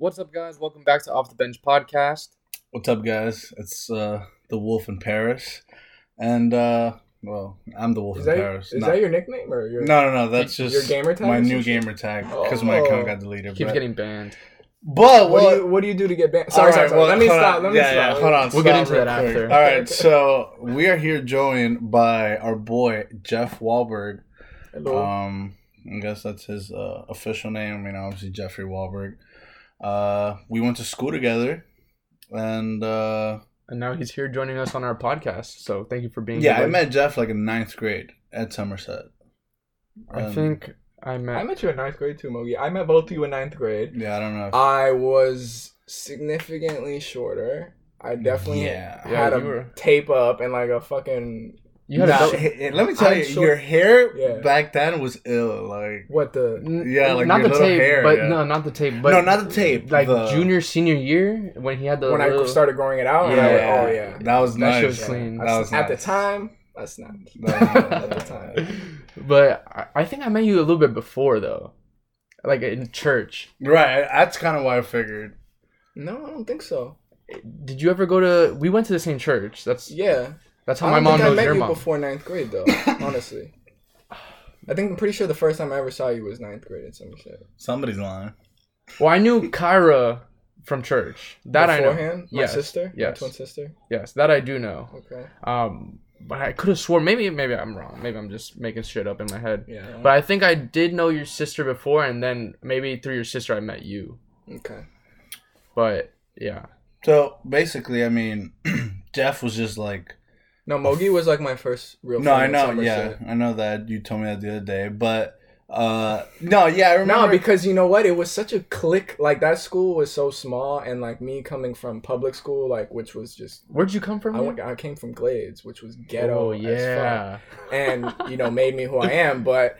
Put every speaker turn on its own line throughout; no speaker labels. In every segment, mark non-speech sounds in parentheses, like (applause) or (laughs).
What's up, guys? Welcome back to Off the Bench Podcast.
What's up, guys? It's uh, the Wolf in Paris, and uh, well, I'm the Wolf
Is
in
that,
Paris.
is
No-
that your nickname or your?
no, no, no. That's
your
just
gamer tag
my new gamer tag because my
Oh.
account got deleted.
Keeps
but,
getting banned.
but
What,
what?
do you what do you do to get banned? Sorry,
right,
sorry, sorry.
well,
Let me stop.
on.
Let me
yeah,
stop.
Yeah, hold on.
We'll
stop
get into that
quick.
after.
All right, so we are here joined by our boy Jeff Wahlberg.
Hello.
Um, I guess that's his uh, official name. I mean, obviously Jeffrey Wahlberg. Uh, we went to school together, and uh,
And now he's here joining us on our podcast. So thank you for being
yeah,
here.
I met Jeff like in ninth grade at Somerset.
I
Um,
think I met.
I met you in ninth grade too, Mogi. I met both of you in ninth grade.
Yeah, I don't know. If,
I was significantly shorter. I definitely
Yeah.
had
Yeah,
a
were-
tape up and like a fucking
you had
Nah,
a.
hey, hey, let me tell
I'm
you,
short-
your hair
Yeah.
back then was ill. Like,
what the
Yeah, like
not
your
the
little
tape,
hair,
but
yeah.
no, not the tape. But
no, not the tape.
Like
the,
junior, senior year when he had the.
when I started growing it out.
Yeah,
and I was oh yeah.
that was
That
nice.
shit was clean.
That was
at the time. That's (laughs) not.
That was
at the time. (laughs)
But I- I think I met you a little bit before though, like in church.
Right, that's kind of why I figured.
No, I don't think so.
Did you ever go to? We went to the same church. That's
Yeah.
That's how
I
my
don't
mom
think I met
your
you
mom.
before ninth grade though. (laughs) honestly, I think I'm pretty sure the first time I ever saw you was ninth grade in Somerset.
Somebody's lying.
Well, I knew Kyra from church. That I know.
Beforehand, my
Yes,
sister,
yes.
my twin sister.
Yes, that I do know.
Okay.
Um, but I could have sworn maybe maybe I'm wrong. Maybe I'm just making shit up in my head.
Yeah.
But I think I did know your sister before, and then maybe through your sister I met you.
okay.
But yeah,
So basically, I mean, (clears throat) Jeff was just like,
No, Mogi was like my first real.
no, I know, yeah,
Somerset.
I know that you told me that the other day, but uh, no, yeah, I remember.
No, because you know what? It was such a click. Like that school was so small, and like me coming from public school, like which was just.
where'd you come from?
I went. I came from Glades, which was ghetto
Oh
as fuck.
yeah.
and you know made me who I am. (laughs) But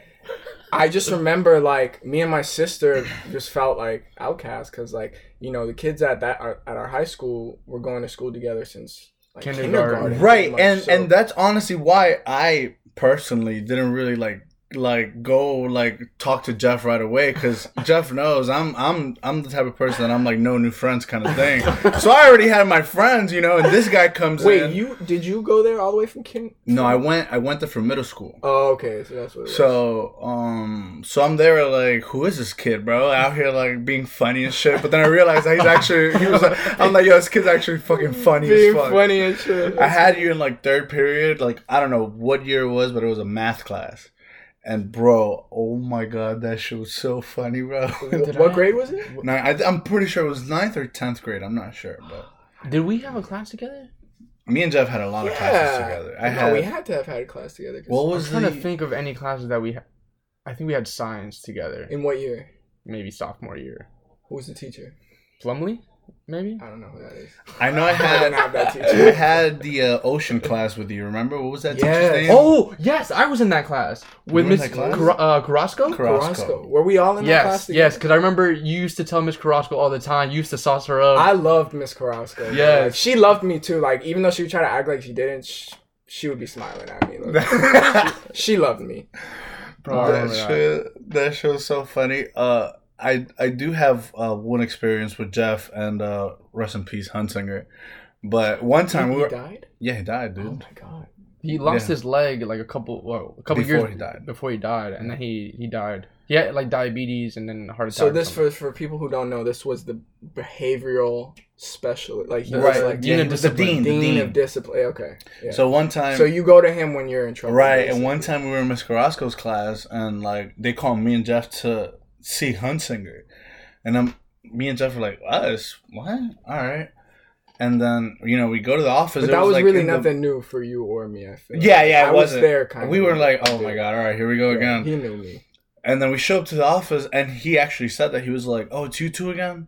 I just remember like me and my sister just felt like outcasts because like you know the kids at that at our high school were going to school together since like,
Kindergarten.
kindergarten,
right
pretty
and
So-
and that's honestly why i personally didn't really like like go like talk to jeff right away because (laughs) jeff knows i'm i'm i'm the type of person that i'm like no new friends kind of thing so i already had my friends you know and this guy comes
wait,
in
you did you go there all the way from kin?
no i went i went there for middle school
Oh, okay, so that's what. It was.
so um so I'm there like who is this kid bro out here like being funny and shit but then I realized that he's actually he was like I'm like yo this kid's actually fucking funny
being
as fuck
funny and shit.
I had you in like third period, like I don't know what year it was, but it was a math class. And bro, oh my god, that shit was so funny, bro.
Wh- (laughs) what grade was it?
no, I, I'm pretty sure it was ninth or tenth grade. I'm not sure, but
Did we have a class together?
me and Jeff had a lot of classes together. I
no,
had
we had to have had a class together.
what
I
was
was trying
the
to think of any classes that we. Ha- I think we had science together.
In what year?
Maybe sophomore year.
Who was the teacher?
Plumley, maybe.
I don't know who that is.
I know I (laughs)
I
had
have that
I
teacher.
had the uh, ocean class with you. Remember what was that
Yes.
teacher's name?
Oh yes, I was in that class with
were in
Miss? Car- uh, Carrasco.
Carrasco.
Carrasco. Were we all in that class
Yes,
together?
yes, because I remember you used to tell Miss Carrasco all the time. You used to sauce her up.
I loved Miss Carrasco.
Yeah,
Like, she loved me too. Like even though she would try to act like she didn't, she, she would be smiling at me. Like, (laughs) she loved me.
Bro,
that
remember that.
shit, that shit was so funny. Uh, I I do have uh, one experience with Jeff and uh, rest in peace Hunsinger. But one time
he
we were
died.
yeah he died dude.
Oh my god.
He lost
Yeah.
his leg like a couple, well, a couple years
Before
years
he died.
Before he died, and then he he died. He had like diabetes and then a heart attack.
So this
something.
for for people who don't know, this was the behavioral specialist. Like he
The-
was
Right,
like
Dean
yeah,
of
he was the
discipline.
dean, the
dean
dean.
of discipline. Okay. Yeah.
So one time,
So you go to him when you're in trouble.
right, and one time we were in Miss Carrasco's class, and like they called me and Jeff to see Hunsinger, and I'm me and Jeff were like us what all right, and then you know we go to the office.
But
it
that was
like,
really
in the-
nothing new for you or me. I feel.
Yeah, yeah, it
I was
wasn't.
there. Kind
we
of.
were like, oh my god, all right, here we go
Yeah,
again.
He knew me.
And then we show up to the office, and he actually said that he was like, "Oh, it's you two again."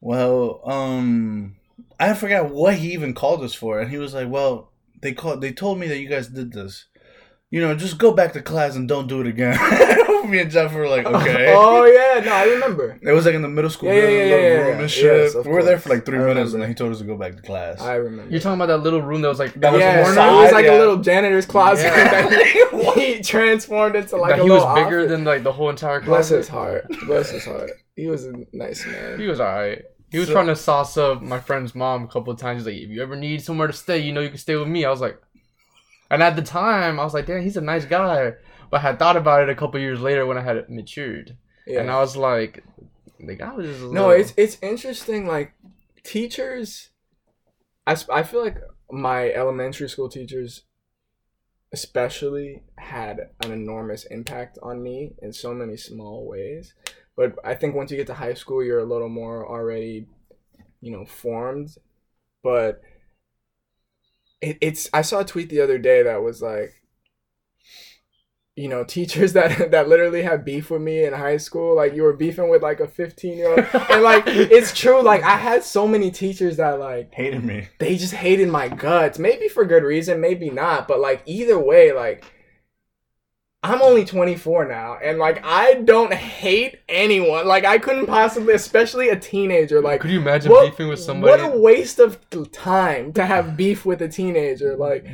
Well, um, I forgot what he even called us for, and he was like, "Well, they called, they told me that you guys did this. You know, just go back to class and don't do it again." (laughs) me and Jeff were like, (laughs) "Okay."
oh yeah, no, I remember.
It was like in the middle school
Yeah, yeah, yeah,
little
yeah,
room
yeah.
and shit.
Yes,
we were there for like three
I
minutes,
remember.
and then he told us to go back to class.
I remember.
You're talking about that little room that was like
That
that was
was
yeah,
corner?
it was like
Yeah.
a little janitor's closet
Yeah.
that he, (laughs) he transformed into like a.
that
a
he was bigger
office.
than like the whole entire
Bless his heart. Bless his heart. He was a nice man.
He was alright. He was
So-
trying to sauce up my friend's mom a couple of times. He's like, if you ever need somewhere to stay, you know you can stay with me. I was like, and at the time, I was like, damn, he's a nice guy. But I had thought about it a couple years later when I had matured,
Yeah.
and I was like, the guy was just a
No,
little-
it's it's interesting. Like teachers, I I feel like my elementary school teachers, especially, had an enormous impact on me in so many small ways. But I think once you get to high school, you're a little more already, you know, formed. But it, it's I saw a tweet the other day that was like you know, teachers (laughs) that that literally have beef with me in high school. Like you were beefing with like a 15 year old, and like it's true. Like I had so many teachers that like
Hated me.
they just hated my guts. Maybe for good reason, maybe not. But like either way, like I'm only 24 now, and like I don't hate anyone. Like I couldn't possibly, especially a teenager. Like
Could you imagine
what,
beefing with somebody?
What a waste of time to have beef with a teenager. Like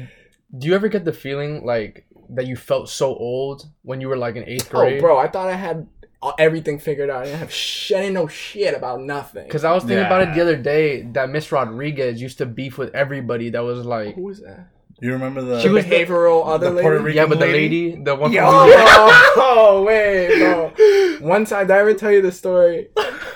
Do you ever get the feeling like that you felt so old when you were like in eighth grade?
Oh, bro, I thought I had uh, everything figured out. I didn't have shit. I didn't know shit about nothing.
Because I was thinking about it the other day that Miss Rodriguez used to beef with everybody that was like,
who was that?
You remember the?
She
was (laughs) the-
other
the
lady.
Puerto Rican
yeah, but the
lady?
lady, the one
Yo,
from New York- (laughs)
oh wait, bro. One time, did I ever tell you the story?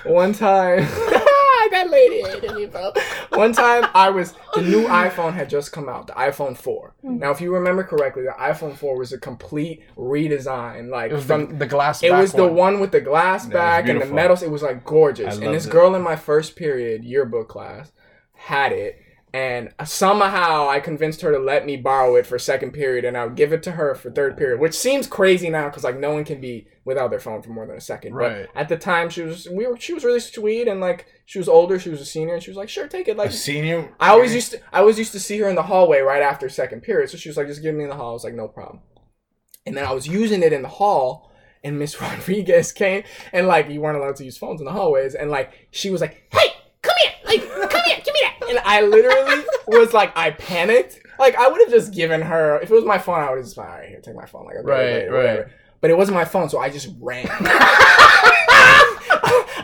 One time, (laughs) that lady hated me, bro. One time, I was the new iPhone had just come out, the iPhone 4. Hmm. Now, if you remember correctly, the iPhone 4 was a complete redesign, like
it was
from
the, the glass.
It
back
was the one with the glass
was
back and the metals. It was like gorgeous.
I
And
loved
this
it.
girl in my first period yearbook class had it. And somehow I convinced her to let me borrow it for second period, and I would give it to her for third period, which seems crazy now because like no one can be without their phone for more than a second.
Right.
But at the time, she was we were she was really sweet, and like she was older, she was a senior, and she was like, "Sure, take it."
a
Like
senior.
I always used to I always used to see her in the hallway right after second period. So she was like, just give me in the hall. I was like, no problem. And then I was using it in the hall, and Miss (laughs) Rodriguez came, and like you weren't allowed to use phones in the hallways, and like she was like, hey, come here, like come here, give me that. And I literally was like, I panicked. Like I would have just given her if it was my phone, I would have just been all right here, take my phone, like I'll get it
Right, right.
whatever. But it wasn't my phone, so I just ran. (laughs) (laughs)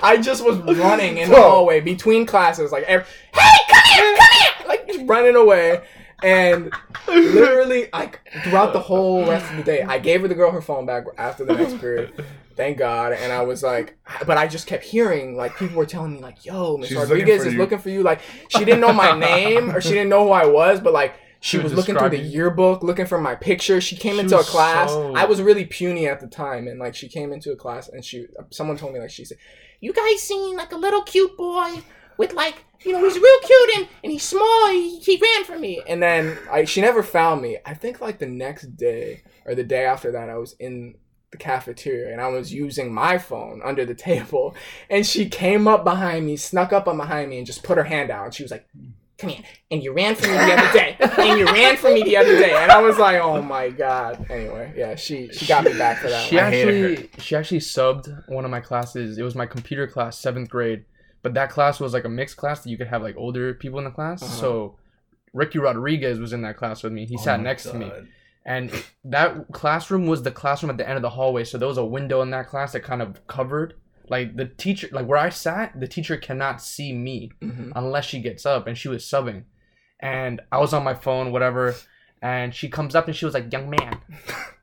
I just was running in the hallway between classes, like, every, "Hey, come here, come here!" Like just running away, and literally, like throughout the whole rest of the day, I gave her the girl her phone back after the next period. Thank God, and I was like, but I just kept hearing like people were telling me like, "Yo, Miss
She's looking
Rodriguez
for
is
you.
looking for you." Like she didn't know my name or she didn't know who I was, but like. She
She
was
was
looking through the yearbook, looking for my picture. She came
She
into a class.
so-
I was really puny at the time, and like she came into a class, and she, someone told me like she said, "You guys seen like a little cute boy with like, you know, he's real cute and, and he's small. He, he ran from me." And then I, she never found me. I think like the next day or the day after that, I was in the cafeteria and I was using my phone under the (laughs) table, and she came up behind me, snuck up on behind me, and just put her hand out, and she was like. Come here, and you ran from me the other day, and you ran from me the other day, and I was like, "Oh my god!" Anyway, yeah, she she got me back for that.
She
one.
Actually she actually subbed one of my classes. It was my computer class, seventh grade. But that class was like a mixed class that you could have like older people in the class.
Uh-huh.
So Ricky Rodriguez was in that class with me. He
Oh
sat next to me. And that classroom was the classroom at the end of the hallway. So there was a window in that class that kind of covered. Like the teacher, like where I sat, the teacher cannot see me
Mhm.
unless she gets up and she was subbing. And I was on my phone, whatever. And she comes up and she was like, Young man,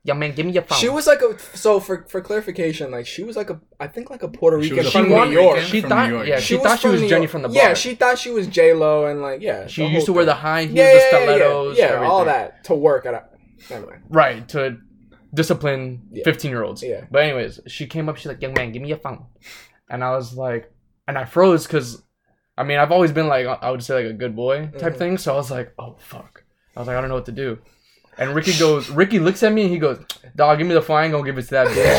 young man, give me your phone.
She was like a so for for clarification, like she was like a I think like a Puerto
She
Rican
was a
from New York.
Rican.
She
from
thought,
New York.
yeah,
She
she, thought she was
New
Jenny
York.
from the bar.
Yeah, she thought she was J Lo and like yeah.
She used to
whole
wear the high heels,
yeah,
the
yeah, yeah,
stilettos,
yeah, yeah, all that to work at a anyway.
Right to discipline
Yeah.
fifteen year olds.
Yeah.
But anyways, she came up. She's like, "Young man, give me your phone," and I was like, and I froze because, I mean, I've always been like, I would say like a good boy type
Mhm.
thing. So I was like, "Oh fuck!" I was like, "I don't know what to do." And Ricky goes, Ricky looks at me and he goes, "Dog, give me the phone. I ain't gonna give it to that bitch."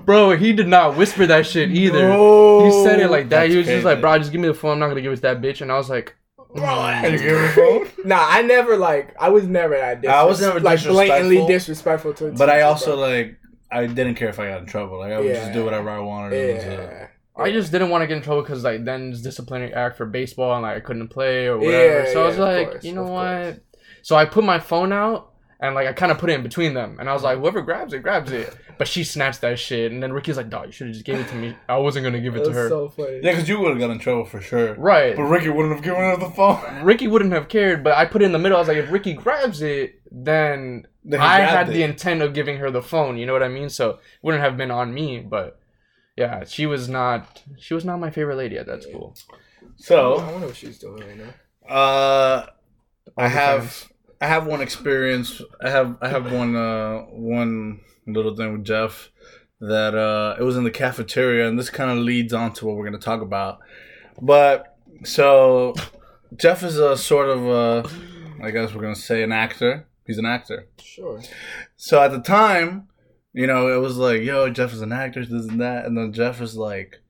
(laughs) Bro, he did not whisper that shit either.
No.
He said it like that. He was just like, "Bro, just give me the phone. I'm not gonna give it to that bitch." And I was like,
Bro,
mm.
And you give a phone?
Nah, I never like I was never that.
I was never
like blatantly
disrespectful,
disrespectful to. a
But I also
bro.
like I didn't care if I got in trouble. Like I would just do whatever I wanted. and that's it.
yeah.
I just didn't want to get in trouble because like then it's disciplinary act for baseball and like I couldn't play or whatever.
Yeah,
so I was
yeah,
like,
course,
you know what?
course.
So I put my phone out And like I kind of put it in between them, and I was like, whoever grabs it, grabs it. But she snatched that shit, and then Ricky's like, "Dog, you should have just gave it to me. I wasn't gonna give it to her."
so funny.
Yeah, because you would have got in trouble for sure.
right.
But Ricky wouldn't have given her the phone. (laughs)
Ricky wouldn't have cared, but I put it in the middle. I was like, if Ricky grabs it, then
Then
I had
it.
the intent of giving her the phone. You know what I mean? So it wouldn't have been on me. But yeah, she was not. She was not my favorite lady at that school.
So I
So,
wonder what she's doing right now.
uh, I
OnlyFans.
have I have one experience. I have I have one uh one little thing with Jeff that uh it was in the cafeteria, and this kind of leads on to what we're gonna talk about. But so Jeff is a sort of uh I guess we're gonna say an actor. He's an actor.
Sure.
So at the time, you know, it was like, yo, Jeff is an actor, this and that. And then Jeff is like,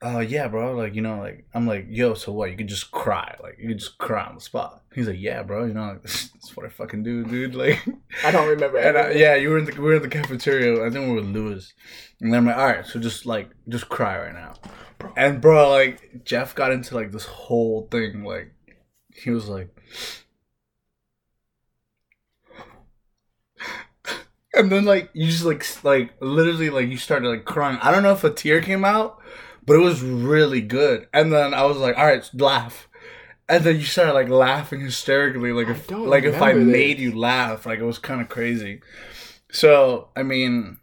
oh, yeah, bro. Like, you know, like, I'm like, yo, so what? You could just cry. Like, you could just cry on the spot. He's like, yeah, bro. You know, like, (laughs) that's what I fucking do, dude. Like,
I don't remember.
and I, yeah, you were in the, we were in the cafeteria. I think we were with Lewis. And then I'm like, all right, so just like, just cry right now. Bro. And bro, like, Jeff got into like this whole thing. Like, he was like, and then like you just like like literally like you started like crying. I don't know if a tear came out, but it was really good. And then I was like, all right, laugh. And then you started like laughing hysterically, like
I
if like if I
remember
made you laugh, like it was kind of crazy. So I mean,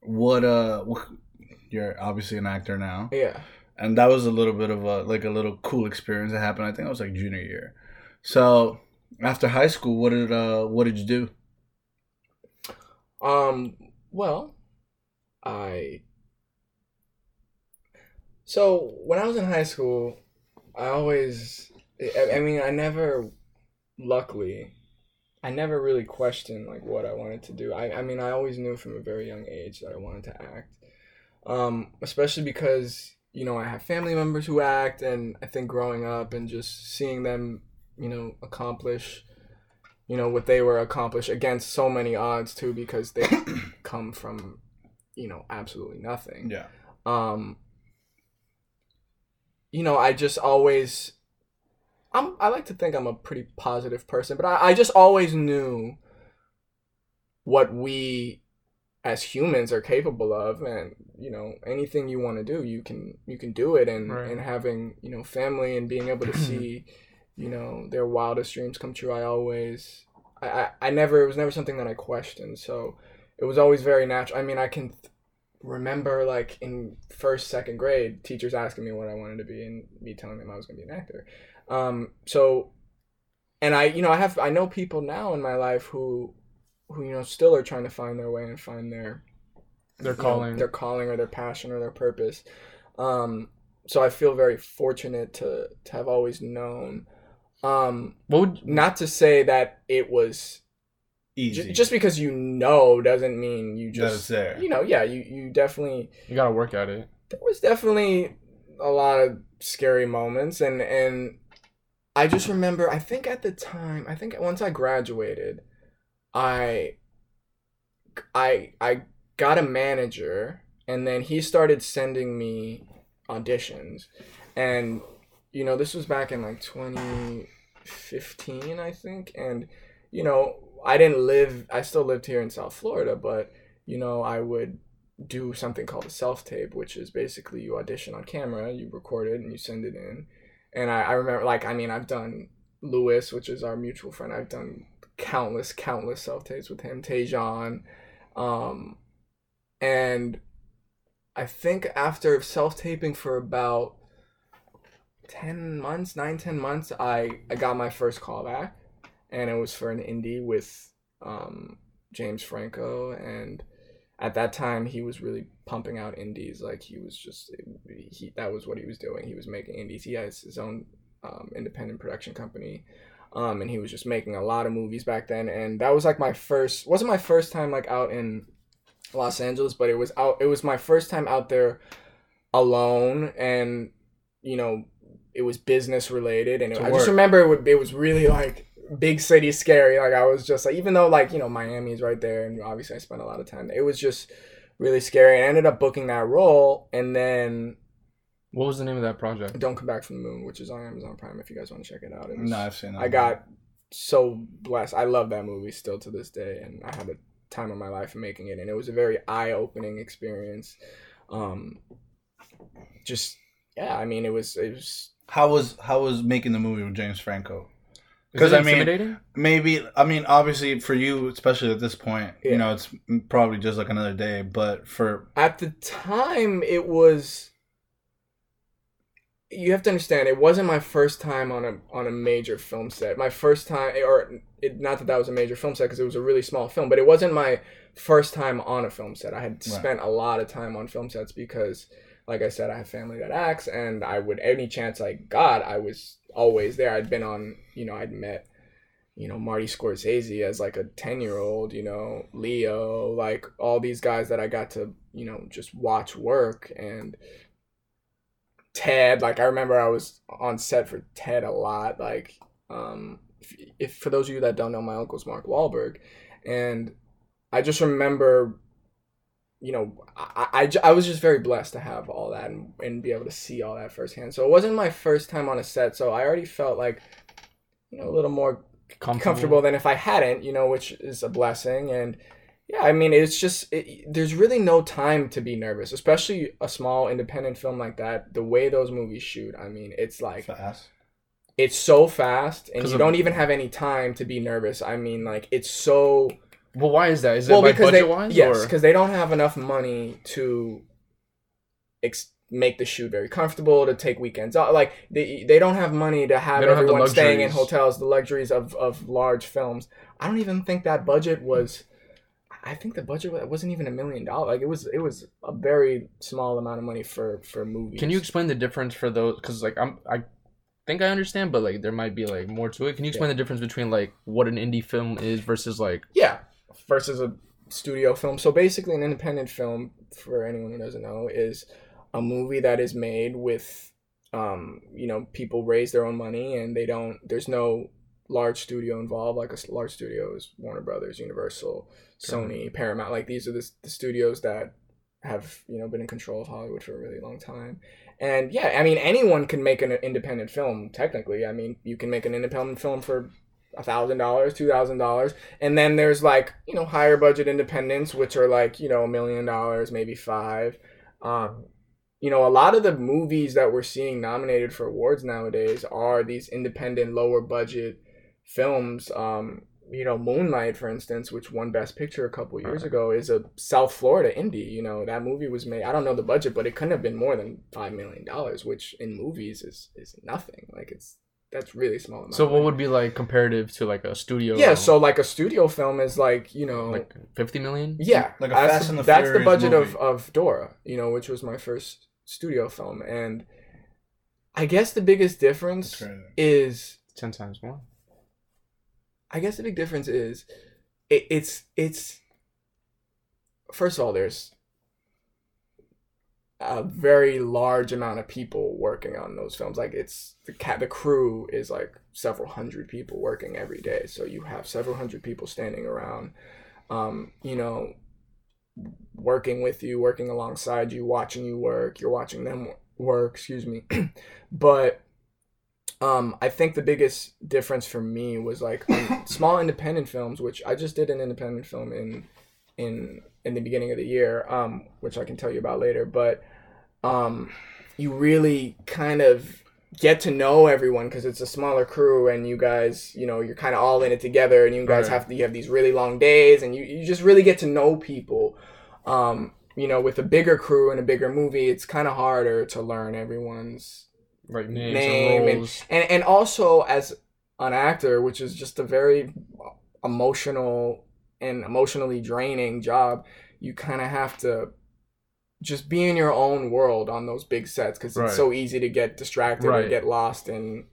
what uh, wh- you're obviously an actor now,
Yeah.
and that was a little bit of a like a little cool experience that happened. I think it was like junior year. So after high school, what did uh, what did you do?
Um. Well, I. So when I was in high school, I always. I, mean, I never. Luckily, I never really questioned like what I wanted to do. I. I mean, I always knew from a very young age that I wanted to act. Um, especially because you know I have family members who act, and I think growing up and just seeing them, you know, accomplish you know what they were accomplished against so many odds too because they (coughs) come from you know absolutely nothing
Yeah.
um you know i just always i'm i like to think i'm a pretty positive person but i, I just always knew what we as humans are capable of and you know anything you want to do you can you can do it and
Right.
and having you know family and being able to (clears throat) see you know their wildest dreams come true i always I, I i never it was never something that i questioned so it was always very natural i mean i can th- remember like in first second grade teachers asking me what i wanted to be and me telling them i was going to be an actor um so and i you know i have i know people now in my life who who you know still are trying to find their way and find their
They're
you know,
calling.
their calling or their passion or their purpose um so i feel very fortunate to to have always known um
what would
not to say that it was
Easy.
j- just because you know doesn't mean you just
there.
you know yeah you you definitely
you gotta work at it?
there was definitely a lot of scary moments and and I just remember I think at the time I think once I graduated I I I got a manager and then he started sending me auditions and you know this was back in like 2015 I think and you know I didn't live I still lived here in South Florida but you know I would do something called a self tape, which is basically you audition on camera, you record it, and you send it in. And I, I remember, like, I mean, I've done Lewis, which is our mutual friend. I've done countless, countless self tapes with him, Tejan. Um, and I think after self taping for about 10 months, nine, 10 months, I, I got my first call back. And it was for an indie with um, James Franco. And at that time he was really pumping out indies. Like he was just he that was what he was doing. He was making indies. He has his own um, independent production company. Um, and he was just making a lot of movies back then. And that was like my first wasn't my first time like out in los angeles but it was out it was my first time out there alone. And you know it was business related and
To
i just remember it, would, it was really like big city scary. Like I was just like, even though like you know Miami is right there, and obviously I spent a lot of time. there, It was just really scary. I ended up booking that role, and then
What was the name of that project?
Don't Come Back from the Moon, which is on Amazon Prime if you guys want to check it out. It was,
no, I've seen that.
I got so blessed. I love that movie still to this day, and I had a time of my life making it, and it was a very eye opening experience. Um, just yeah, I mean, it was it was
How was how was making the movie with James Franco?
Because
I mean? Maybe I mean obviously for you, especially at this point,
Yeah.
you know, it's probably just like another day. But for
at the time it was you have to understand it wasn't my first time on a on a major film set my first time or it, not that that was a major film set because it was a really small film but it wasn't my first time on a film set i had spent a lot of time on film sets because like i said i have family that acts and i would any chance i got i was always there. I'd been on you know i'd met you know Marty Scorsese as like a 10 year old you know Leo like all these guys that I got to you know just watch work. And Ted like I remember I was on set for Ted a lot like um if, if for those of you that don't know my uncle's Mark Wahlberg. And I just remember you know I, I, I was just very blessed to have all that and, and be able to see all that firsthand so it wasn't my first time on a set so I already felt like you know a little more comfortable than if I hadn't, you know, which is a blessing. And yeah, I mean, it's just it, there's really no time to be nervous, especially a small independent film like that. The way those movies shoot, I mean, it's like
fast,
it's so fast, and you
of-
don't even have any time to be nervous. I mean, like it's so
Well, why is that? Is it
well
by
because
budget
they
wise?
yes because they don't have enough money to ex- make the shoot very comfortable to take weekends off like they, they don't have money to have
don't have
everyone staying in hotels the luxuries of, of large films i don't even think that budget was i think the budget wasn't even a million dollars like it was it was a very small amount of money for for movies
Can you explain the difference for those? Because like I'm, I think I understand, but like there might be like more to it. Can you explain the difference between like what an indie film is versus like
Yeah, versus a studio film. So basically, an independent film, for anyone who doesn't know, is a movie that is made with, um, you know, people raise their own money and they don't. There's no large studio involved. Like a large studio is Warner Brothers, Universal, Sony, Paramount. Like these are the, the studios that have you know been in control of Hollywood for a really long time. And yeah, I mean, anyone can make an independent film. Technically, I mean, you can make an independent film for thousand dollars, two thousand dollars, and then there's like you know higher budget independents, which are like you know a million dollars, maybe five. Um, you know, a lot of the movies that we're seeing nominated for awards nowadays are these independent, lower budget films. Um, you know, Moonlight, for instance, which won Best Picture a couple years ago, is a South Florida indie. You know, that movie was made. I don't know the budget, but it couldn't have been more than five million dollars, which in movies is is nothing. Like it's that's really small. Amount
so what would be like comparative to like a studio?
Yeah, so like a studio film is like you know,
like fifty million.
yeah,
Like a
that's
Fast
the,
and the
that's the budget of
movie.
of Dora, you know, which was my first studio film, and I guess the biggest difference
That's
is
ten times more.
I guess the big difference is it, it's it's first of all there's a very large amount of people working on those films. Like it's the cat the crew is like several hundred people working every day. So you have several hundred people standing around um you know working with you working alongside you watching you work. You're watching them work excuse me. (clears throat) But um, I think the biggest difference for me was like (coughs) small independent films, which I just did an independent film in in in the beginning of the year, um, which I can tell you about later. But um, you really kind of get to know everyone because it's a smaller crew and you guys, you know, you're kind of all in it together, and you guys
Right.
have to you have these really long days, and you you just really get to know people. Um, you know, with a bigger crew and a bigger movie, it's kind of harder to learn everyone's
Like names
Name
and
and- and and also as an actor, which is just a very emotional and emotionally draining job, you kind of have to just be in your own world on those big sets because
Right.
it's so easy to get distracted or get lost and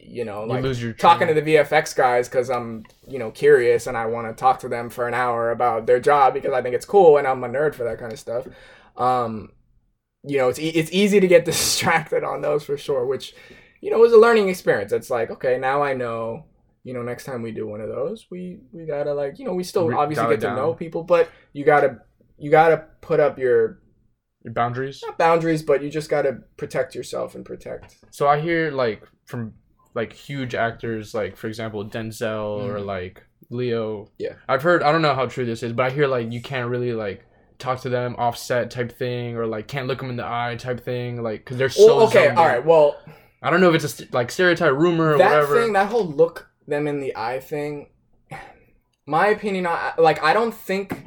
you know
you
like
your
talking to the VFX guys because I'm you know curious and I want to talk to them for an hour about their job because I think it's cool and I'm a nerd for that kind of stuff. Um, you know, it's e- it's easy to get (laughs) distracted on those for sure, which you know is a learning experience. It's like okay, now I know. You know, next time we do one of those, we we gotta like you know we still obviously get to know people, but you gotta you gotta put up your
your boundaries.
not boundaries, but you just gotta protect yourself and protect.
So I hear like from like huge actors, like for example Denzel or
Mhm.
like Leo.
Yeah.
I've heard. I don't know how true this is, but I hear like you can't really like talk to them offset type thing, or like can't look them in the eye type thing, like because they're so.
Well, okay, all Well,
I don't know if it's a st- like stereotype rumor or
that
whatever.
thing, that whole look them in the eye thing. My opinion, I, like I don't think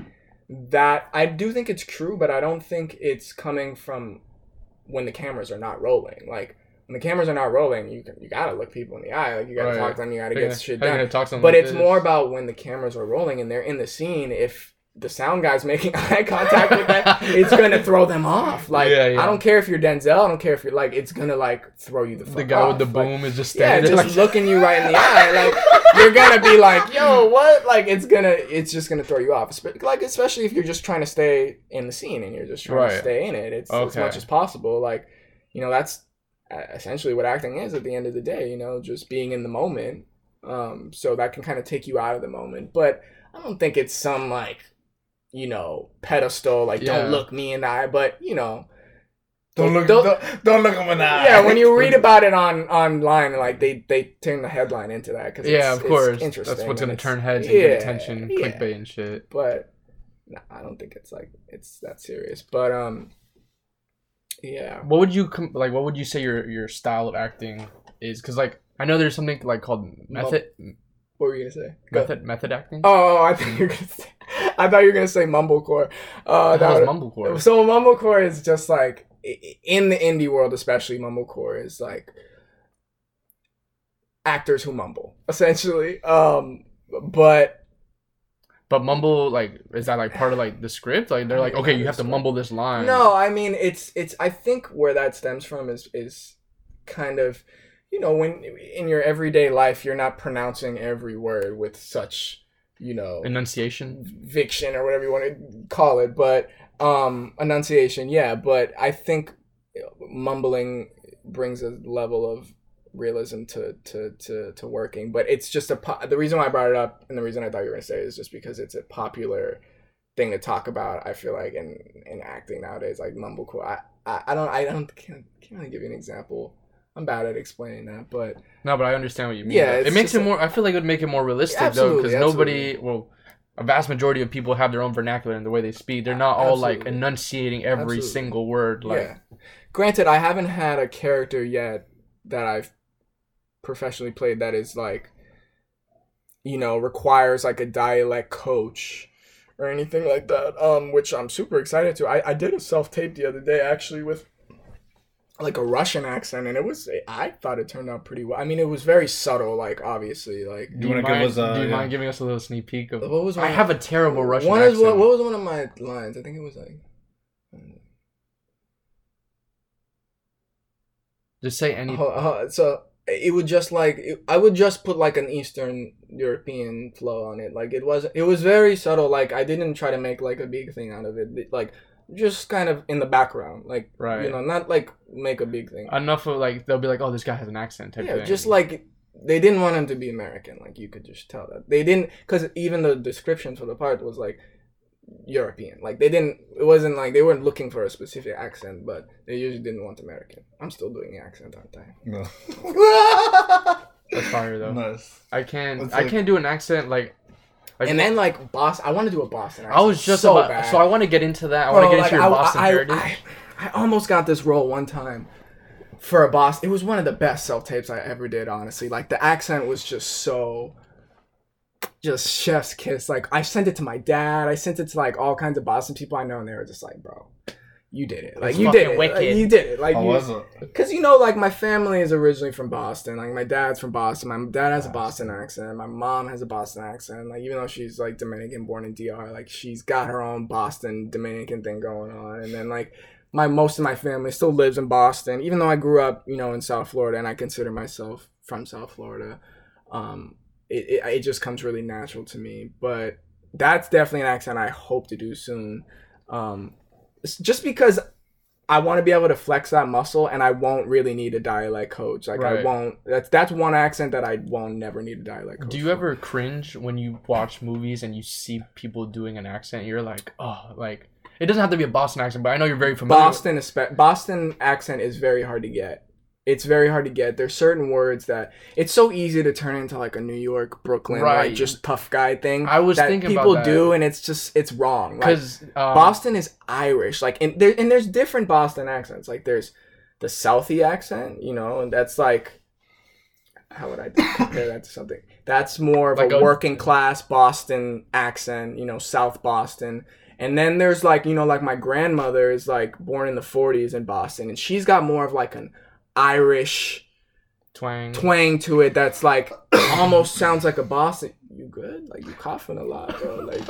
that I do think it's true, but I don't think it's coming from when the cameras are not rolling. Like when the cameras are not rolling, you can, you gotta look people in the eye. Like you gotta
Right.
talk to them. You gotta get
you
shit
gonna- how you
done.
talk to them
But
like
it's
this?
more about when the cameras are rolling and they're in the scene. If the sound guy's making (laughs) eye contact with that, it's gonna (laughs) throw them off. Like
Yeah, yeah.
I don't care if you're Denzel. I don't care if you're like it's gonna like throw you the fuck
the guy with the
off. Like,
boom is just
yeah,
standing
just
there, like, (laughs)
looking you right in the eye, like you're gonna be like, "Yo, what?" Like it's gonna, it's just gonna throw you off. Like especially if you're just trying to stay in the scene and you're just trying to stay in it. It's as much as possible. Like, you know, that's essentially what acting is at the end of the day. You know, just being in the moment. Um, so that can kind of take you out of the moment. But I don't think it's some like, you know, pedestal. Like,
Yeah.
don't look me in the eye. But you know,
Don't look.
Don't-
Don't, don't look him in the eye.
yeah, when you (laughs) read about it on online, like they they turn the headline into that because
yeah, of course.
interesting.
That's what's gonna turn heads and
yeah,
get attention,
yeah.
clickbait and shit.
But no, I don't think it's like it's that serious. But um, yeah,
What would you com- like? What would you say your your style of acting is? Because like I know there's something like called method
what were you gonna say?
Method method acting.
Oh, I (laughs) think you're gonna say. I thought you were gonna say mumblecore. Uh,
that was mumblecore.
So mumblecore is just like in the indie world, especially mumblecore is like actors who mumble essentially. Um, but
But mumble like is that like part of like the script? Like they're like, okay, you have to mumble this line.
no, I mean it's it's. I think where that stems from is is kind of you know when in your everyday life you're not pronouncing every word with such you know
enunciation.
fiction or whatever you want to call it, but um, enunciation, yeah. But I think mumbling brings a level of realism to to to, to working. But it's just a po- the reason why I brought it up and the reason I thought you were gonna say it is just because it's a popular thing to talk about. I feel like in in acting nowadays, like mumblecore. I I, I don't I don't can't, can't really give you an example. I'm bad at explaining that, but
No, but I understand what you mean.
Yeah,
it makes it more. I feel like it would make it more realistic though, because nobody, well, a vast majority of people have their own vernacular in the way they speak. They're not all like enunciating every
Absolutely.
single word. Like,
yeah. Granted, I haven't had a character yet that I've professionally played that is like, you know, requires like a dialect coach or anything like that. Um, which I'm super excited to. I, I did a self tape the other day actually with like a Russian accent, and it was I thought it turned out pretty well. I mean, it was very subtle, like obviously, like
do
wanna
you,
give
mind,
us a-
do you
yeah.
mind giving us a little sneak peek of?
what was
I
one-
have a terrible Russian
one is
accent.
what, what was one of my lines? I think it was like.
Just say any.
Uh, uh, so it would just like it, I would just put like an Eastern European flow on it. Like it was it was very subtle. Like I didn't try to make like a big thing out of it. It- Like just kind of in the background. Like
Right.
you know, not like make a big thing.
Enough of like they'll be like, oh, this guy has an accent type
yeah,
thing.
just like they didn't want him to be American. Like you could just tell that they didn't because even the description for the part was like European. Like they didn't. It wasn't like they weren't looking for a specific accent, but they usually didn't want American. I'm still doing the accent, aren't I?
No. (laughs)
that's fire though.
nice.
I can't.
It's
I can't do an accent like. Like
and then like Boston, I want to do a Boston.
I was just
so
about.
bad.
So I want to get into that. I want to get
like,
into your
I-
Boston
I,
heritage.
I, I almost got this role one time for a Boston. It was one of the best self tapes I ever did. Honestly, like the accent was just so, just chef's kiss. Like I sent it to my dad. I sent it to like all kinds of Boston people I know, and they were just like, "Bro, you did it. Like
It's
you did
fucking
it. Like, you did it. Like
How
you,
was it?
Cause you know, like my family is originally from Boston. Like my dad's from Boston. My dad has a Boston accent. My mom has a Boston accent. Like even though she's like Dominican, born in DR, like she's got her own Boston Dominican thing going on. And then like my most of my family still lives in Boston, even though I grew up, you know, in South Florida, and I consider myself from South Florida. Um, it it, it just comes really natural to me. But that's definitely an accent I hope to do soon. Um, it's just because I want to be able to flex that muscle, and I won't really need a dialect coach. Like I won't. That's that's one accent that I won't never need a dialect coach.
Do you
for.
ever cringe when you watch movies and you see people doing an accent? You're like, oh, like it doesn't have to be a Boston accent, but I know you're very familiar.
Boston? espe- Boston accent is very hard to get. It's very hard to get. There's certain words that it's so easy to turn into like a New York, Brooklyn,
Right.
like just tough guy thing.
I was
that
thinking about
people
that.
do, and it's just it's wrong. Like,
because um,
Boston is Irish, like and there and there's different Boston accents. Like there's the Southie accent, you know, and that's like how would I (coughs) compare that to something? That's more of
Like
a,
a-
working class Boston accent, you know, South Boston. And then there's like, you know, like my grandmother is like born in the 40s in Boston, and she's got more of like an Irish
twang.
twang to it that's like (coughs) almost sounds like a Boston. You good? Like you coughing a lot, bro. Like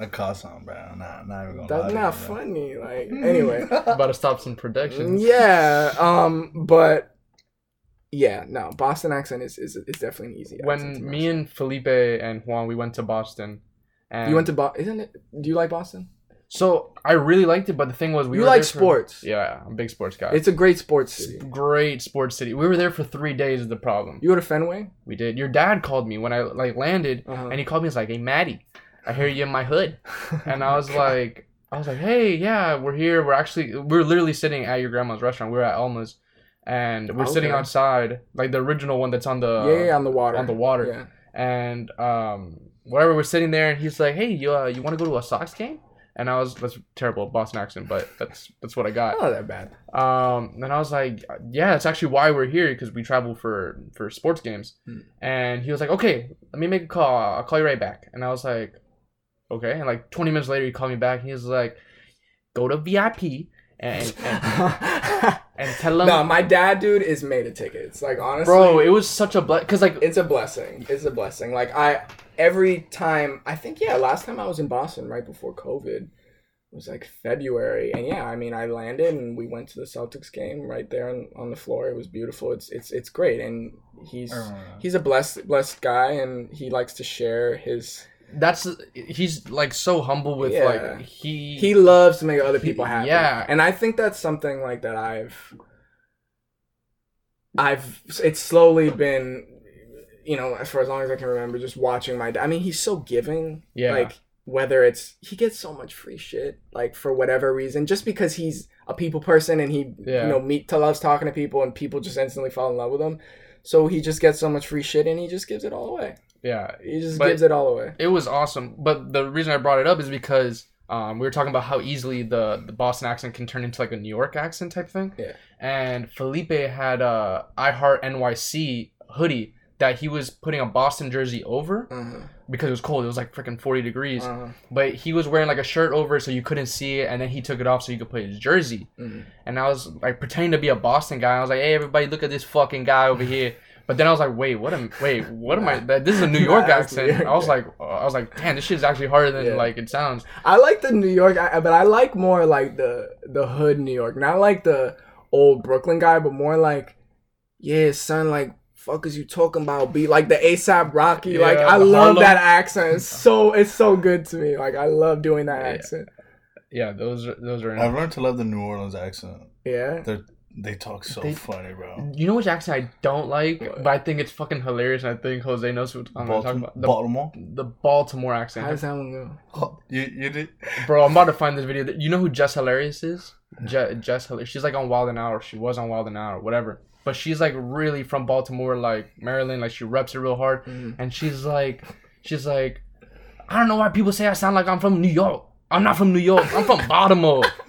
I caught something, bro. Not, not even gonna
that's
to
not
you, bro.
funny. Like (laughs) anyway. (laughs)
About to stop some productions.
Yeah, um, but yeah, no, Boston accent is is, is definitely an easy.
When me and Felipe and Juan we went to Boston, and
you went to Boston, isn't it? Do you like Boston?
So I really liked it, but the thing was we
You
were
like
there for-
sports.
yeah, I'm a big sports guy.
It's a great sports city.
great sports city. We were there for three days. Is the problem?
You go to Fenway?
We did. Your dad called me when I like landed,
Uh-huh.
and he called me. He's like, "Hey, Maddie, I hear you in my hood," (laughs) and I was like, "I was like, hey, yeah, we're here. We're actually we're literally sitting at your grandma's restaurant. We're at Elma's, and we're sitting outside, like the original one that's on the
yeah, yeah, on the water.
on the water.
Yeah.
and um whatever we're sitting there and he's like hey you uh, you want to go to a sox game and i was that's terrible boston accent but that's that's what i got.
Not that bad.
um and i was like yeah that's actually why we're here because we travel for for sports games.
Hmm.
and he was like okay let me make a call i'll call you right back. And i was like okay. And like 20 minutes later he called me back. And he was like go to vip and and, (laughs) and tell them
no, my dad, dude, is made of tickets. Like honestly,
bro it was such a bless because like
it's a blessing. It's a blessing. Like I every time I think yeah, last time I was in Boston right before COVID it was like February and yeah, I mean I landed and we went to the Celtics game right there on, on the floor. It was beautiful. It's it's it's great and he's
I remember that.
he's a blessed blessed guy and he likes to share his
that's he's like so humble with
Yeah.
like he
he loves to make other people happy.
Yeah.
And I think that's something like that I've I've it's slowly been you know, as for as long as I can remember, just watching my dad. I mean, he's so giving.
Yeah.
Like whether it's he gets so much free shit, like for whatever reason, just because he's a people person and he
Yeah.
you know meet to loves talking to people and people just instantly fall in love with him. So he just gets so much free shit and he just gives it all away.
Yeah
He just
But-
gives it all away.
it was awesome but the reason i brought it up is because um, we were talking about how easily the, the boston accent can turn into like a new york accent type thing
Yeah.
and felipe had a i heart nyc hoodie that he was putting a boston jersey over
Uh-huh.
because it was cold it was like freaking 40 degrees
Uh-huh.
but he was wearing like a shirt over so you couldn't see it and then he took it off so you could put his jersey
Mhm.
and I was like pretending to be a Boston guy. I was like, "Hey, everybody, look at this fucking guy over here." But then I was like, "Wait, what am? Wait, what am I? This is a New York accent." I was like, I was like, "Damn, this shit is actually harder than
Yeah.
like it sounds."
I like the New York, but I like more like the the hood New York, not like the old Brooklyn guy, but more like, yeah, son, like fuck is you talking about? Be like the ASAP Rocky, like I love
Harlem.
that accent. It's so it's so good to me. Like I love doing that
Yeah.
accent.
Yeah, those are those are.
I've learned to love the New Orleans accent.
Yeah.
They they talk so
They-
funny, bro.
You know which accent I don't like,
What?
but I think it's fucking hilarious, and I think Jose knows what I'm talking about. The,
Baltimore.
the Baltimore accent.
How does
accent,
that one go?
You you did.
bro. I'm about to find this video. You know who Jess Hilarious is? Je- Jess Hilarious. She's like on Wild and Out, or she was on Wild and Out, or whatever. But she's like really from Baltimore, like Maryland. Like she reps it real hard.
Mhm.
and she's like, she's like, I don't know why people say I sound like I'm from New York. I'm not from New York. I'm from Baltimore. (laughs)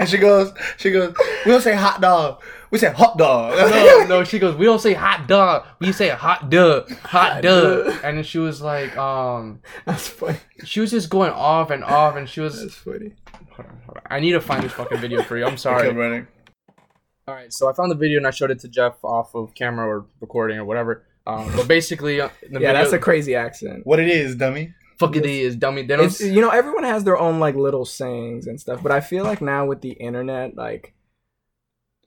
And she goes, she goes. We don't say hot dog. We say hot dog. (laughs)
no, no. She goes, we don't say hot dog. We say hot dog, hot dog.
dog.
And then she was like, um,
That's funny.
she was just going off and off, and she was.
That's funny.
Hold on, hold on. I need to find this fucking video for you. I'm
Okay,
sorry.
running.
All right, so I found the video and I showed it to Jeff off of camera or recording or whatever. Um, but basically, uh, the
Yeah,
video,
that's a crazy accent.
What it is, dummy?
Fuck it is dummy. They don't.
You know, everyone has their own like little sayings and stuff, but I feel like now with the internet, like,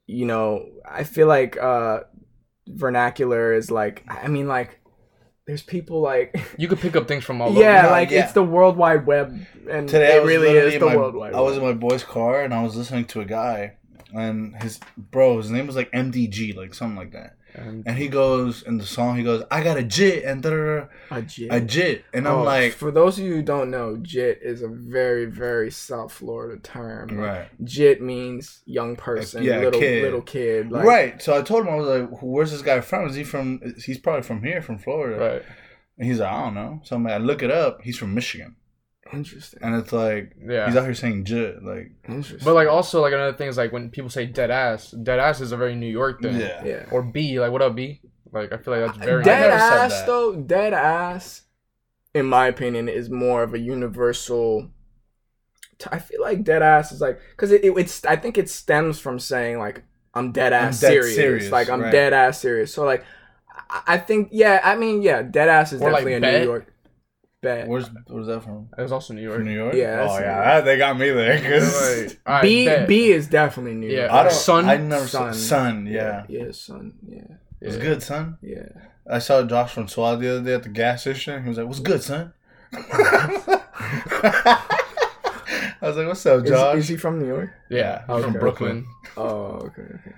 you know, I feel like uh vernacular is like, I mean, like, there's people like, (laughs)
you could pick up things from all
yeah, like
yeah.
it's the World Wide Web, and
Today
it really is the
my,
World Wide
I was
Web.
in my boy's car and I was listening to a guy, and his bro, his name was like MDG, like something like that.
And
And he goes in the song, he goes, "I got a jit and da da da,
A jit.
a jit," and I'm
Oh,
like,
for those of you who don't know, jit is a very, very South Florida term.
Right,
Jit means young person,
yeah,
little
kid.
little kid. Like,
right. So I told him I was like, "Where's this guy from? Is he from? He's probably from here, from Florida."
right.
And he's like, "I don't know." So I'm like, I look it up. He's from Michigan,
Interesting.
and it's like
Yeah.
he's out here saying jit, like
Interesting.
But like also like another thing is like when people say dead ass, dead ass is a very New York thing.
yeah,
yeah.
Or B, like what up B? Like I feel like that's very
dead
never said
ass
that.
though. Dead ass, in my opinion, is more of a universal. t- I feel like dead ass is like because it, it, it's. I think it stems from saying like I'm dead
I'm
ass
dead
serious.
serious,
Like I'm
right.
dead ass serious. So like, I, I think yeah. I mean yeah, dead ass is
Or, like,
definitely a
bet.
New York. Bet.
Where's where's that from?
It was also New York.
From New York?
Yeah,
Oh yeah, that- they got me there. 'cause-
Like, (laughs) alright,
B
bet.
B is definitely New
Yeah.
York.
I don't.
Son?
I never
Son.
son. Son. Yeah.
yeah, son. Yeah,
It was
Yeah.
good, son.
yeah.
I saw Josh from SWAT the other day at the gas station. He was like, "What's good, son?" (laughs) I was like, "What's up, Josh?"
is he from New York?
Yeah,
Okay.
from Brooklyn.
Oh, okay, okay.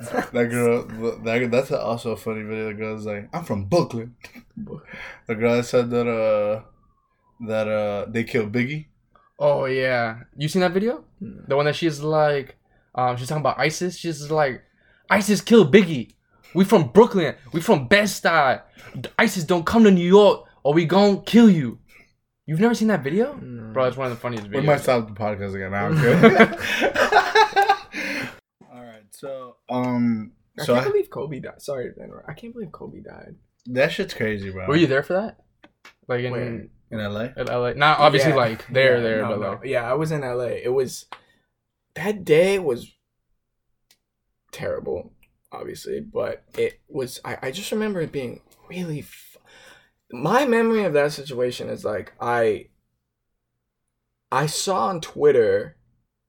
(laughs)
that girl. That, that's also a funny video. The girl was like, "I'm from Brooklyn." The girl that said that uh that uh they killed Biggie.
Oh yeah, you seen that video?
No.
The one that she's like, um, she's talking about ISIS. She's like, ISIS killed Biggie. We from Brooklyn. We from Bed Stuy. ISIS don't come to New York or we gon' kill you. You've never seen that video,
No.
bro? It's one of the funniest videos.
We might
videos.
stop the podcast again. Now I'm good. All right, so um,
I
so
can't
I,
believe Kobe died. Sorry, to. I can't believe Kobe died.
that shit's crazy, bro.
Were you there for that? Like in,
Where?
in LA?
in LA? Not obviously
Yeah.
like there,
Yeah,
there,
no,
but
no.
like
yeah, I was in LA. It was that day was terrible, obviously, but it was. I, I just remember it being really. F- My memory of that situation is like I. I saw on Twitter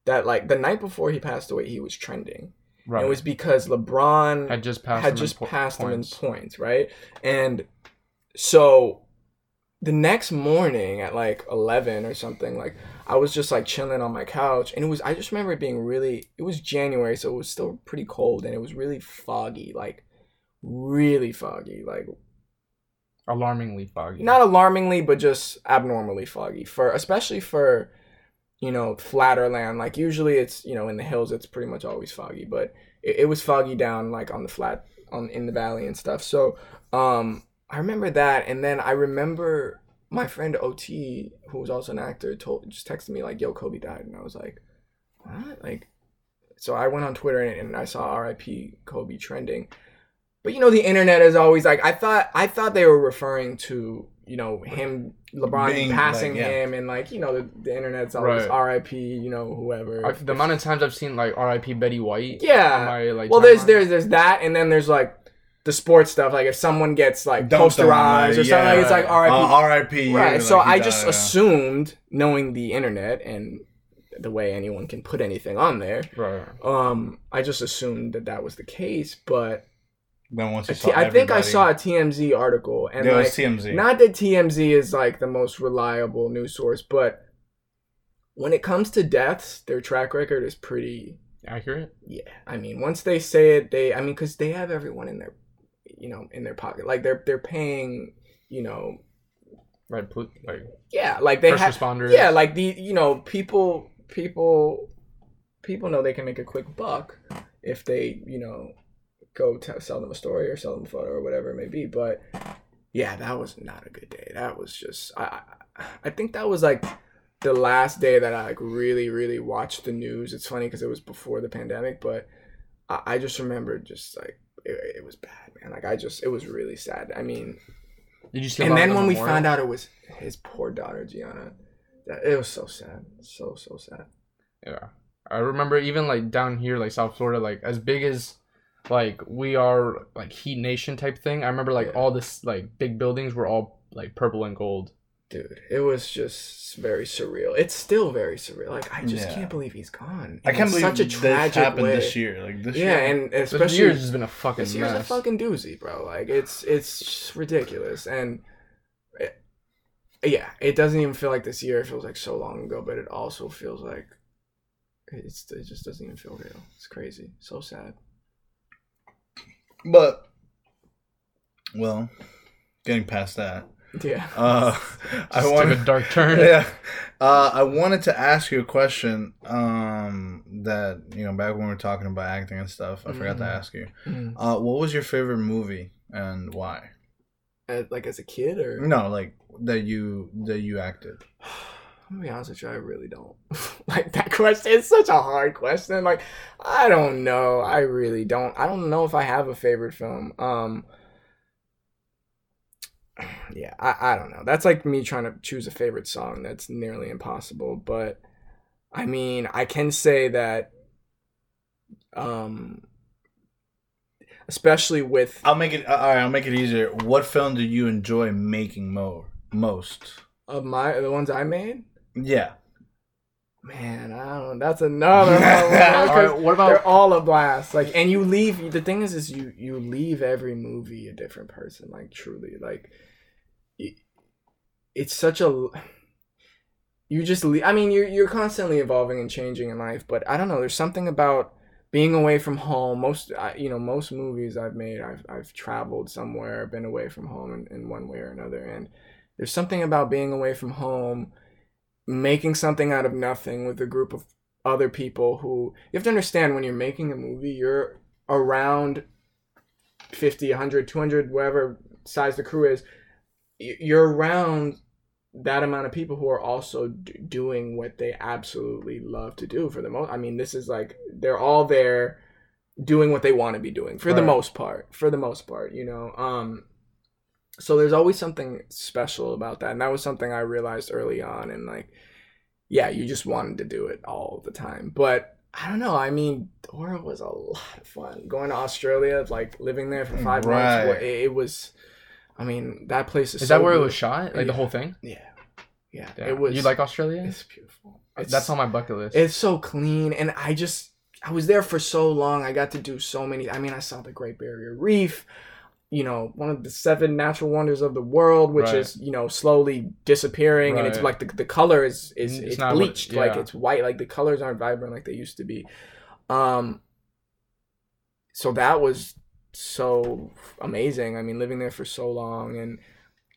that like the night before he passed away, he was trending.
Right.
It was because LeBron
had just passed.
had
him in
just
po-
passed in
points.
points, right? And so the next morning at like 11 or something, like I was just like chilling on my couch and it was, I just remember it being really, it was January, so it was still pretty cold and it was really foggy, like really foggy, like
Alarmingly foggy.
not alarmingly, but just abnormally foggy for, especially for, you know, flatter land. Like usually it's, you know, in the hills, it's pretty much always foggy, but it, it was foggy down like on the flat, on in the valley and stuff. So, um, I remember that. And then I remember my friend OT, who was also an actor, told, just texted me like, yo, Kobe died. And I was like, what? Like, so I went on Twitter and, and I saw RIP Kobe trending. But you know, the internet is always like I thought. I thought they were referring to you know him, LeBron
Being,
passing
like, yeah.
him, and like you know the, the internet's always
Right.
R.I.P. You know whoever.
I, the amount of times I've seen like R.I.P. Betty White.
Yeah.
My, like,
well, there's there's there's that, and then there's like the sports stuff. Like if someone gets like
Dumped on,
posterized or
like,
something, like, it's like R.I.P.
Uh, R.I.P.
right.
yeah,
so
like,
I
died,
just
yeah.
assumed, knowing the internet and the way anyone can put anything on there,
Right.
um, I just assumed that that was the case. But
Then once you saw
T- I think I saw a TMZ article, and
There
like
was TMZ.
Not that TMZ is like the most reliable news source, but when it comes to deaths, their track record is pretty.
Accurate.
Yeah, I mean, once they say it, they. I mean, because they have everyone in their, you know, in their pocket. Like they're they're paying, you know,
Right. pl- Like
yeah, like they
first
have.
responders.
Yeah, like the you know people people people know they can make a quick buck if they you know go to sell them a story or sell them a photo or whatever it may be. But yeah, that was not a good day. That was just I I, think that was like the last day that I like really really watched the news. It's funny because it was before the pandemic, but I, I just remember just like it, it was bad, man. Like I just it was really sad. I mean,
Did you see?
and then when we found out it was his poor daughter Gianna, that it was so sad, so so sad.
Yeah. I remember even like down here, like South Florida, like as big as like we are like Heat Nation type thing. I remember like
Yeah.
all this like big buildings were all like purple and gold.
Dude, it was just very surreal. It's still very surreal. Like I just
Yeah.
can't believe he's gone.
I can't believe
such a
this
tragic
happened
way.
this year. Like this year.
Yeah,
year.
and especially
This
especially
year's has been a fucking
this year's a fucking doozy, bro. Like it's it's just ridiculous, and it, yeah, it doesn't even feel like this year. It feels like so long ago, but it also feels like it's it just doesn't even feel real. It's crazy. So sad.
But well, getting past that,
Yeah.
uh, (laughs) I
Just
want
a dark turn. (laughs)
yeah. Uh, I wanted to ask you a question. Um, that you know, back when we were talking about acting and stuff, I forgot to
Mhm.
ask you.
Mm.
Uh, what was your favorite movie and why?
Uh, like as a kid, or
No, like that you that you acted. (sighs) (sighs) (sighs)
I'm gonna be honest with you, I really don't (laughs) like that question. It's such a hard question. Like, I don't know. I really don't. I don't know if I have a favorite film. Um, (sighs) yeah, I, I don't know. That's like me trying to choose a favorite song. That's nearly impossible. But I mean, I can say that, um, especially with
I'll make it. All right, I'll make it easier. What film do you enjoy making more most?
of my the ones I made.
Yeah.
Man, I don't. That's another. (laughs) one,
All
man, 'cause
right, what
they're
about
all a blast. Like, and you leave. The thing is, is you you leave every movie a different person. Like, truly, like, it- it's such a. You just leave. I mean, you're you're constantly evolving and changing in life, but I don't know. There's something about being away from home. Most, I- you know, most movies I've made, I've I've traveled somewhere, been away from home in, in one way or another, and there's something about being away from home making something out of nothing with a group of other people who you have to understand when you're making a movie you're around 50 100 200 whatever size the crew is you're around that amount of people who are also d- doing what they absolutely love to do for the most i mean this is like they're all there doing what they want to be doing for the most part for the most part you know um so there's always something special about that and that was something i realized early on and like yeah you just wanted to do it all the time but i don't know i mean dora was a lot of fun going to australia like living there for five
Right.
months it, it was i mean that place is
is
so
that where it was shot? Like
Yeah.
the whole thing?
yeah yeah
Yeah.
it was
You like Australia?
it's beautiful it's,
That's on my bucket list.
it's so clean and i just i was there for so long i got to do so many i mean i saw the great barrier reef you know one of the seven natural wonders of the world which
Right.
is you know slowly disappearing and it's like the, the color is is
It's
it's,
not what-
bleached like it's white like the colors aren't vibrant like they used to be um so that was so amazing i mean living there for so long and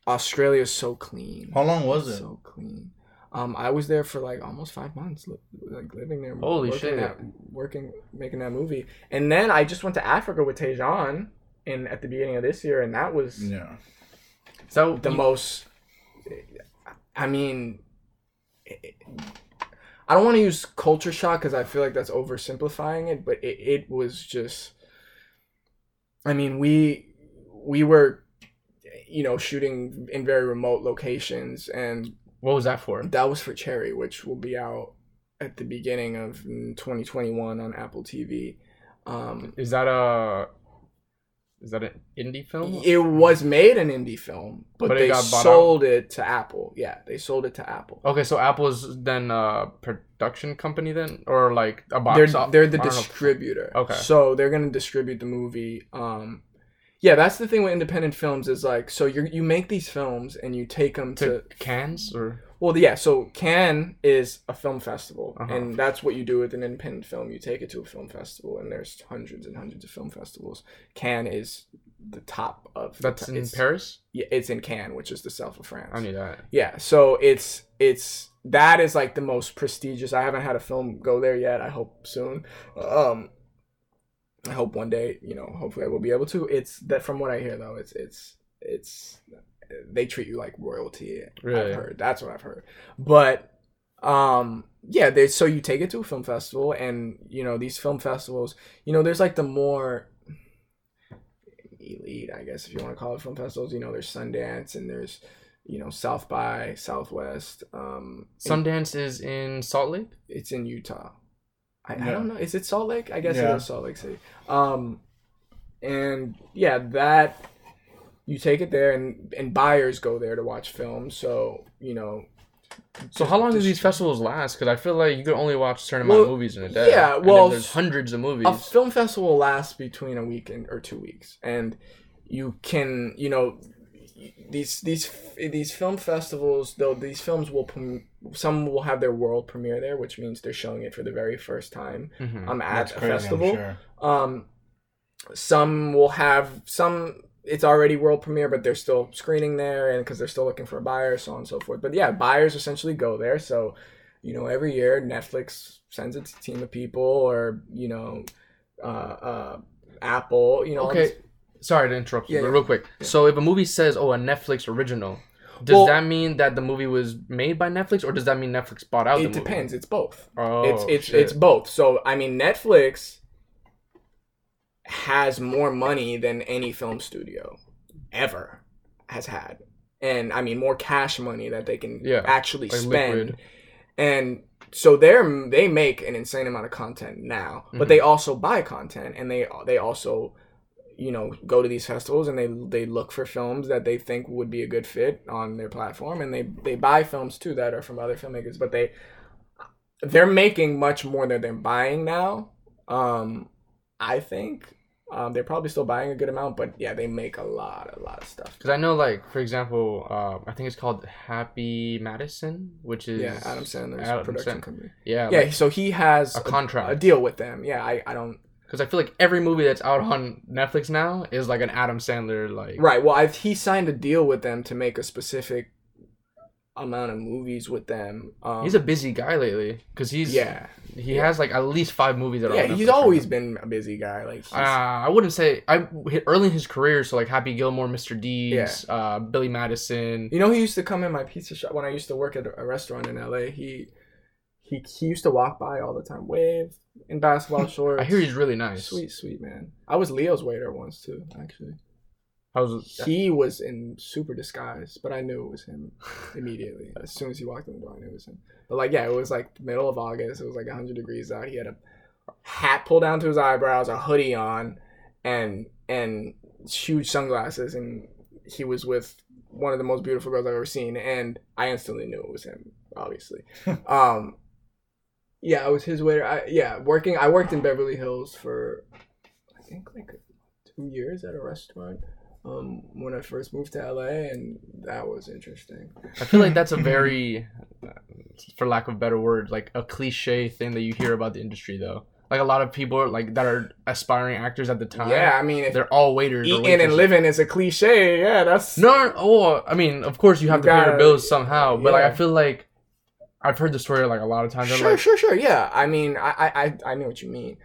australia is so clean
How long was it?
so clean. Um, I was there for like almost five months, like living there,
Holy
working
shit.
that, working, making that movie, and then I just went to Africa with Tejan in at the beginning of this year, and that was
Yeah.
so
the
you-
most. I mean, it- I don't want to use culture shock because I feel like that's oversimplifying it, but it, it was just. I mean, we we were, you know, shooting in very remote locations, and
What was that for?
that was for Cherry, which will be out at the beginning of mm, 2021 on Apple TV. Um,
Is that a is that an indie film?
it was made an indie film, but,
But
they sold it to Apple. Yeah, they sold it to Apple.
Okay, so Apple's then a production company then, or like a box?
They're
op-
they're the
don't know.
distributor.
Okay.
So they're gonna distribute the movie. Um, yeah, that's the thing with independent films is like, so you you make these films and you take them to
to Cannes or
Well, yeah. So Cannes is a film festival,
Uh-huh.
and that's what you do with an independent film. You take it to a film festival, and there's hundreds and hundreds of film festivals. Cannes is the top of. the
that's
t-
in Paris.
Yeah, it's in Cannes, which is the south of France.
I knew that.
Yeah, so it's it's that is like the most prestigious. I haven't had a film go there yet. I hope soon. Um, I hope one day, you know, hopefully I will be able to. It's that from what I hear though, it's it's it's they treat you like royalty.
Really?
I've heard. That's what I've heard. But um yeah, they so you take it to a film festival and you know, these film festivals, you know, there's like the more elite, I guess if you want to call it film festivals, you know, there's Sundance and there's you know, South by Southwest. Um
Sundance is in Salt Lake.
it's in Utah. I, I don't know. Is it Salt Lake? I guess
Yeah.
it is Salt Lake City. Um, and yeah, that you take it there, and and buyers go there to watch films. So you know.
So how long do these festivals last? Because I feel like you can only watch a certain amount
Well,
of movies in a day.
yeah,
and
well,
there's hundreds of movies.
A film festival lasts between a week and or two weeks, and you can you know these these these film festivals though these films will some will have their world premiere there which means they're showing it for the very first time
Mhm.
um at
That's
a
crazy, I'm
festival
sure.
um some will have some it's already world premiere but they're still screening there and because they're still looking for a buyer so on and so forth but yeah buyers essentially go there so you know every year netflix sends its team of people or you know uh uh apple you know
Okay, sorry to interrupt you,
Yeah,
but
yeah.
real quick. So if a movie says, "Oh, a Netflix original," does
Well-
that mean that the movie was made by Netflix, or does that mean Netflix bought out the
it depends it's both
Oh,
it's it's
shit.
it's both. So I mean, Netflix has more money than any film studio ever has had, and I mean more cash money that they can
Yeah,
actually
like
spend.
liquid.
And so they're they make an insane amount of content now, but
Mhm.
they also buy content, and they they also you know go to these festivals and they they look for films that they think would be a good fit on their platform and they they buy films too that are from other filmmakers but they they're making much more than they're buying now um i think um they're probably still buying a good amount but yeah they make a lot a lot of stuff
Because I know, like for example, uh, I think it's called Happy Madison, which is
yeah adam sandler's
Adam
production
Sand-
company
Yeah,
yeah
like,
so he has
a
a,
contract.
a deal with them yeah i i don't
Because I feel like every movie that's out on Netflix now is like an Adam Sandler like.
Right. Well, I, he signed a deal with them to make a specific amount of movies with them. Um,
He's a busy guy lately because he's
yeah,
he has like at least five movies that are.
yeah. He's always been a busy guy. Like,
Uh, I wouldn't say I hit early in his career, so like Happy Gilmore, Mr. Deeds, uh, Billy Madison.
you know, he used to come in my pizza shop when I used to work at a restaurant in LA. He he he used to walk by all the time, wave in basketball (laughs) shorts.
I hear he's really nice.
sweet, sweet man. I was Leo's waiter once too, actually.
I was
He was in super disguise, but I knew it was him immediately. (laughs) As soon as he walked in the door, I knew it was him. But like, yeah, it was like the middle of August. It was like 100 degrees out. He had a hat pulled down to his eyebrows, a hoodie on, and and huge sunglasses, and he was with one of the most beautiful girls I've ever seen. And I instantly knew it was him. Obviously, (laughs) um, yeah, I was his waiter. I, yeah, working. I worked in Beverly Hills for I think like two years at a restaurant um, when I first moved to LA, and that was interesting.
I feel like that's a (laughs) very, for lack of a better word, like a cliche thing that you hear about the industry though. Like a lot of people like that are aspiring actors at the time.
Yeah, I mean,
they're all waiters.
eating and living is a cliche, yeah, that's
No, oh, I mean, of course you have
You
to pay your bills somehow, but like I feel like I've heard the story like a lot of times.
Sure,
like,
sure, sure. Yeah, I mean, I, I, I, I know what you mean.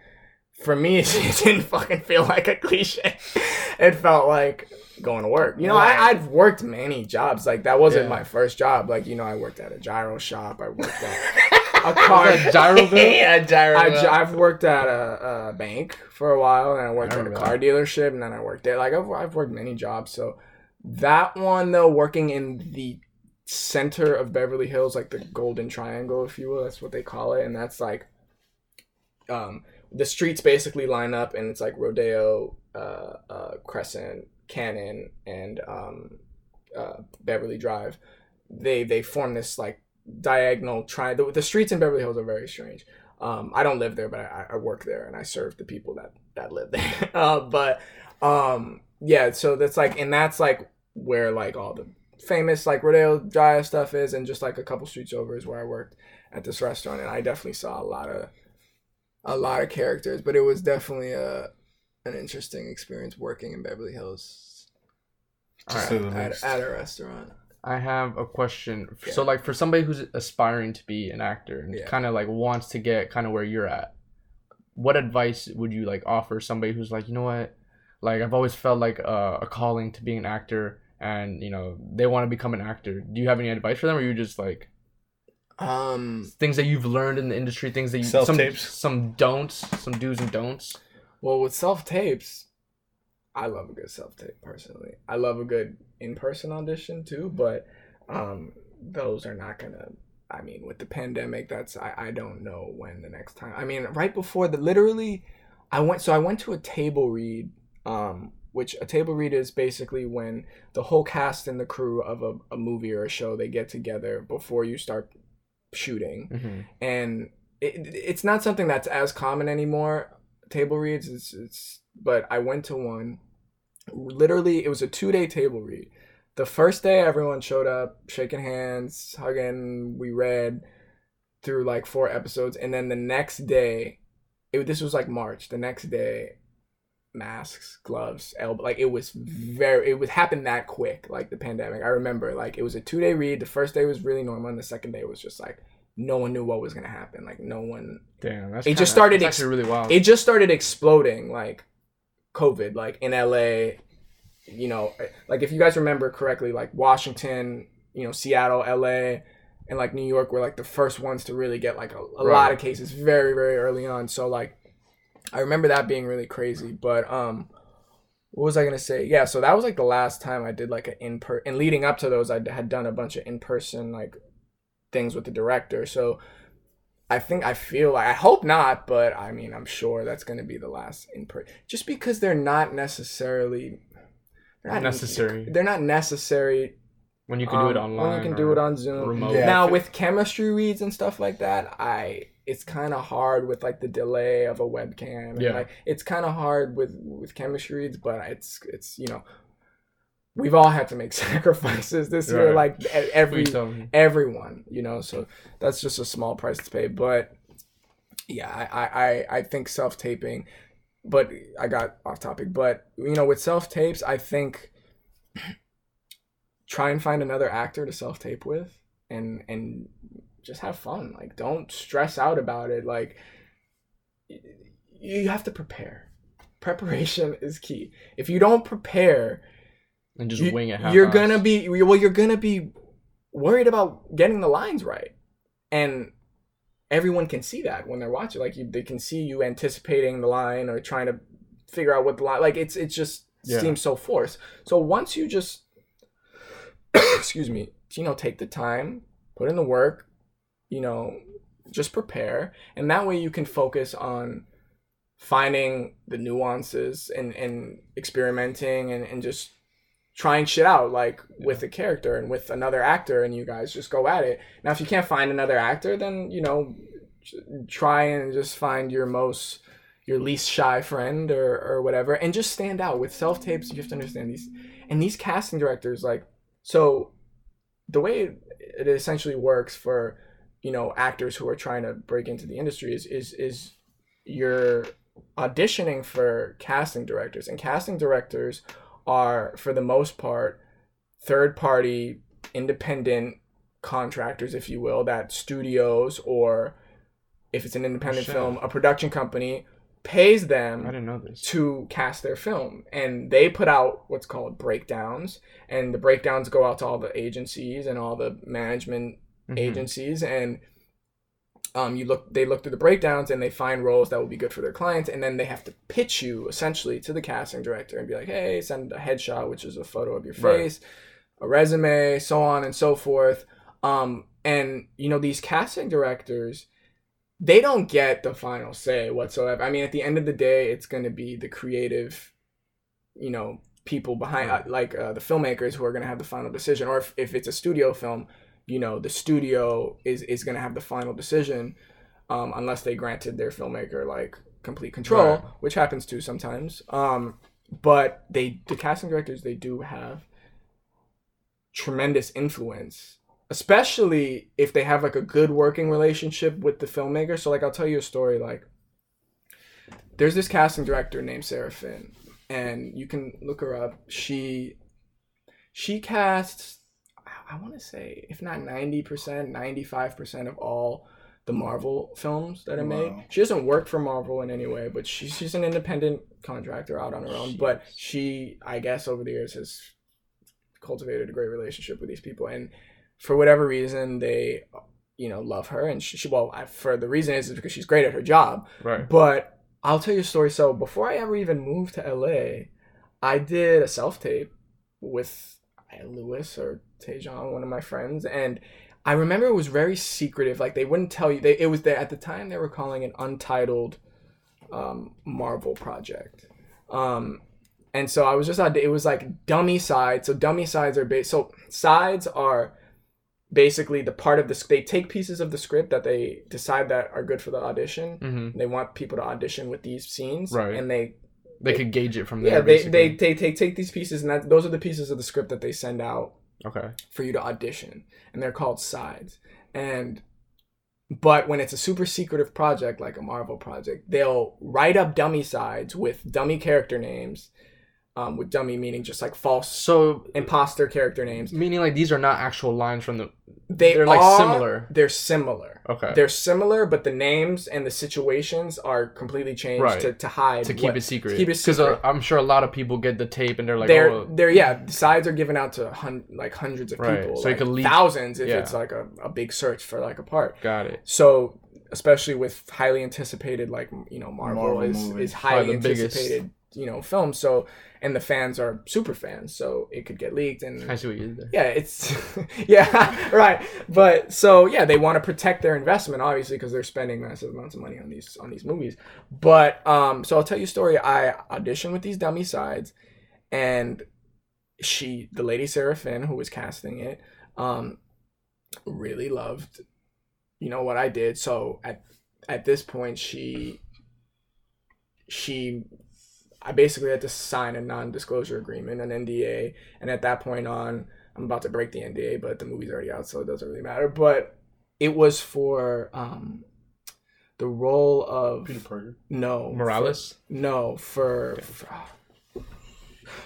For me, (laughs) it, didn't fucking feel like a cliche. It felt like going to work. You know,
Right.
I, I've worked many jobs. Like that wasn't
Yeah.
my first job. Like you know, I worked at a gyro shop. I worked at (laughs) a car.
Gyroville? (laughs)
yeah, gyro.
I, I've worked at a, a bank for a while, and I worked
I
at a car dealership, and then I worked there. Like I've, I've worked many jobs. So that one though, working in the center of Beverly Hills, like the Golden Triangle, if you will, that's what they call it, and that's like, um, the streets basically line up, and it's like Rodeo, uh, uh, Crescent, Cannon, and um, uh, Beverly Drive. They they form this like diagonal tri. The, the streets in Beverly Hills are very strange. Um, I don't live there, but I, I work there and I serve the people that that live there. (laughs) uh, but um, yeah, so that's like, and that's like where like all the famous like Rodeo Drive stuff is, and just like a couple streets over is where I worked at this restaurant, and I definitely saw a lot of a lot of characters, but it was definitely a an interesting experience working in Beverly Hills
To
Alright,
say the
at, at a restaurant.
I have a question.
Yeah.
So, like, for somebody who's aspiring to be an actor and
Yeah.
kind of like wants to get kind of where you're at, what advice would you like offer somebody who's like, you know what, like I've always felt like a, a calling to being an actor, and you know they want to become an actor. Do you have any advice for them, or you just like
Um,
things that you've learned in the industry, things that you
Self
some
tapes.
some don'ts, some do's and don'ts?
Well, with self tapes, I love a good self tape personally. I love a good in person audition too, but um, those are not gonna. I mean, with the pandemic, that's I, I don't know when the next time. I mean, right before the literally, I went so I went to a table read, um, which a table read is basically when the whole cast and the crew of a, a movie or a show they get together before you start shooting
Mm-hmm.
and it, it's not something that's as common anymore table reads it's, it's but i went to one literally it was a two day table read the first day everyone showed up, shaking hands, hugging. We read through like four episodes, and then the next day, it, this was like March. The next day, masks, gloves, elbow, like it was very. It was happen that quick, like the pandemic. I remember, like it was a two day read. The first day was really normal, and the second day was just like no one knew what was gonna happen. Like no one.
Damn, that's
It
kinda-
just started
that's really wild.
It just started exploding, like COVID, like in LA. You know, eh, like if you guys remember correctly, like Washington, you know, Seattle, LA, and like New York were like the first ones to really get like a, a lot of cases very, very early on. So like, I remember that being really crazy. But um, what was I gonna say? Yeah, so that was like the last time I did like an in per. And leading up to those, I had done a bunch of in person like things with the director. So I think I feel like I hope not, but I mean I'm sure that's gonna be the last in person. Just because they're not necessarily. They're
Not necessary.
They're not necessary
when you can do it
um,
online.
When you can
or
do it on Zoom.
remote.
Yeah.
Now with chemistry reads and stuff like that, I it's kind of hard with like the delay of a webcam. And
Yeah.
Like it's kind of hard with with chemistry reads, but it's it's you know we've all had to make (laughs) sacrifices this year, like every
Please tell me.
everyone, you know. So that's just a small price to pay, but yeah, I I I, I think self taping. But I got off topic. But you know, with self tapes, I think (clears throat) try and find another actor to self tape with, and and just have fun. Like, don't stress out about it. Like, you have to prepare. Preparation is key. If you don't prepare,
and just
you,
wing it.
you're gonna be well. You're gonna be worried about getting the lines right, and everyone can see that when they're watching. Like you, they can see you anticipating the line or trying to figure out what the line. Like it's it just
Yeah.
seems so forced. So once you just (coughs) excuse me, you know, take the time, put in the work, you know, just prepare, and that way you can focus on finding the nuances and and experimenting and and just trying shit out like with a character and with another actor and you guys just go at it. Now if you can't find another actor then you know try and just find your most your least shy friend or or whatever and just stand out. With self tapes you have to understand these and these casting directors like so the way it essentially works for you know actors who are trying to break into the industry is is is you're auditioning for casting directors and casting directors are for the most part third party independent contractors if you will that studios or if it's an independent
shit.
film a production company pays them
I didn't know this.
to cast their film and they put out what's called breakdowns and the breakdowns go out to all the agencies and all the management
Mhm.
agencies and um, you look they look through the breakdowns and they find roles that will be good for their clients and then they have to pitch you essentially to the casting director and be like hey send a headshot which is a photo of your
Right.
face a resume so on and so forth um, and you know these casting directors they don't get the final say whatsoever i mean at the end of the day it's going to be the creative you know people behind
Right.
uh, like uh, the filmmakers who are going to have the final decision or if, if it's a studio film you know the studio is is going to have the final decision um, unless they granted their filmmaker like complete control
Right.
which happens too sometimes. Um, but they the casting directors they do have tremendous influence especially if they have like a good working relationship with the filmmaker. So like i'll tell you a story like there's this casting director named sarah finn and you can look her up. She she casts i want to say if not 90% 95% of all the marvel films that made
Wow.
she doesn't work for marvel in any way but she's, she's an independent contractor out on her own but she i guess over the years has cultivated a great relationship with these people and for whatever reason they you know love her and she, she well I, for the reason is, is because she's great at her job
Right.
but I'll tell you a story. So before I ever even moved to LA, I did a self tape with Lewis or Tejan, one of my friends, and I remember it was very secretive. Like they wouldn't tell you. They it was there at the time. They were calling it untitled um, Marvel project. Um, and so I was just it was like dummy sides. So dummy sides are based. So sides are basically the part of the they take pieces of the script that they decide that are good for the audition
Mm-hmm.
they want people to audition with these scenes
Right.
and they
They could gauge it from there.
yeah, they, they they take take these pieces and that those are the pieces of the script that they send out
okay.
for you to audition, and they're called sides. And but when it's a super secretive project like a Marvel project, they'll write up dummy sides with dummy character names, um, with dummy meaning just like false
So
imposter character names.
meaning like these are not actual lines from the.
They
They're, like,
are-
similar.
They're similar.
Okay.
They're similar, but the names and the situations are completely changed
Right.
to, to hide
to keep
what-
it secret.
keep it
Because uh. I'm sure a lot of people get the tape and they're like,
they're
oh,
they're yeah sides are given out to hun- like hundreds of
Right,
people
so you
like
could leak-
thousands if
yeah.
it's like a, a big search for like a part
got it.
so especially with highly anticipated like you know marvel,
Marvel
is
movies.
is highly
anticipated biggest.
You know film so and the fans are super fans so it could get leaked and
I see what you did there.
yeah it's (laughs) yeah (laughs) right. But so yeah they want to protect their investment obviously because they're spending massive amounts of money on these on these movies. But um so i'll tell you a story. I auditioned with these dummy sides and she the lady sarah finn who was casting it um really loved you know what i did. So at at this point she she I basically had to sign a non-disclosure agreement, an NDA, and at that point on, I'm about to break the NDA, but the movie's already out, so it doesn't really matter. But it was for um, the role of
Peter Parker.
no
Morales.
for- no for, for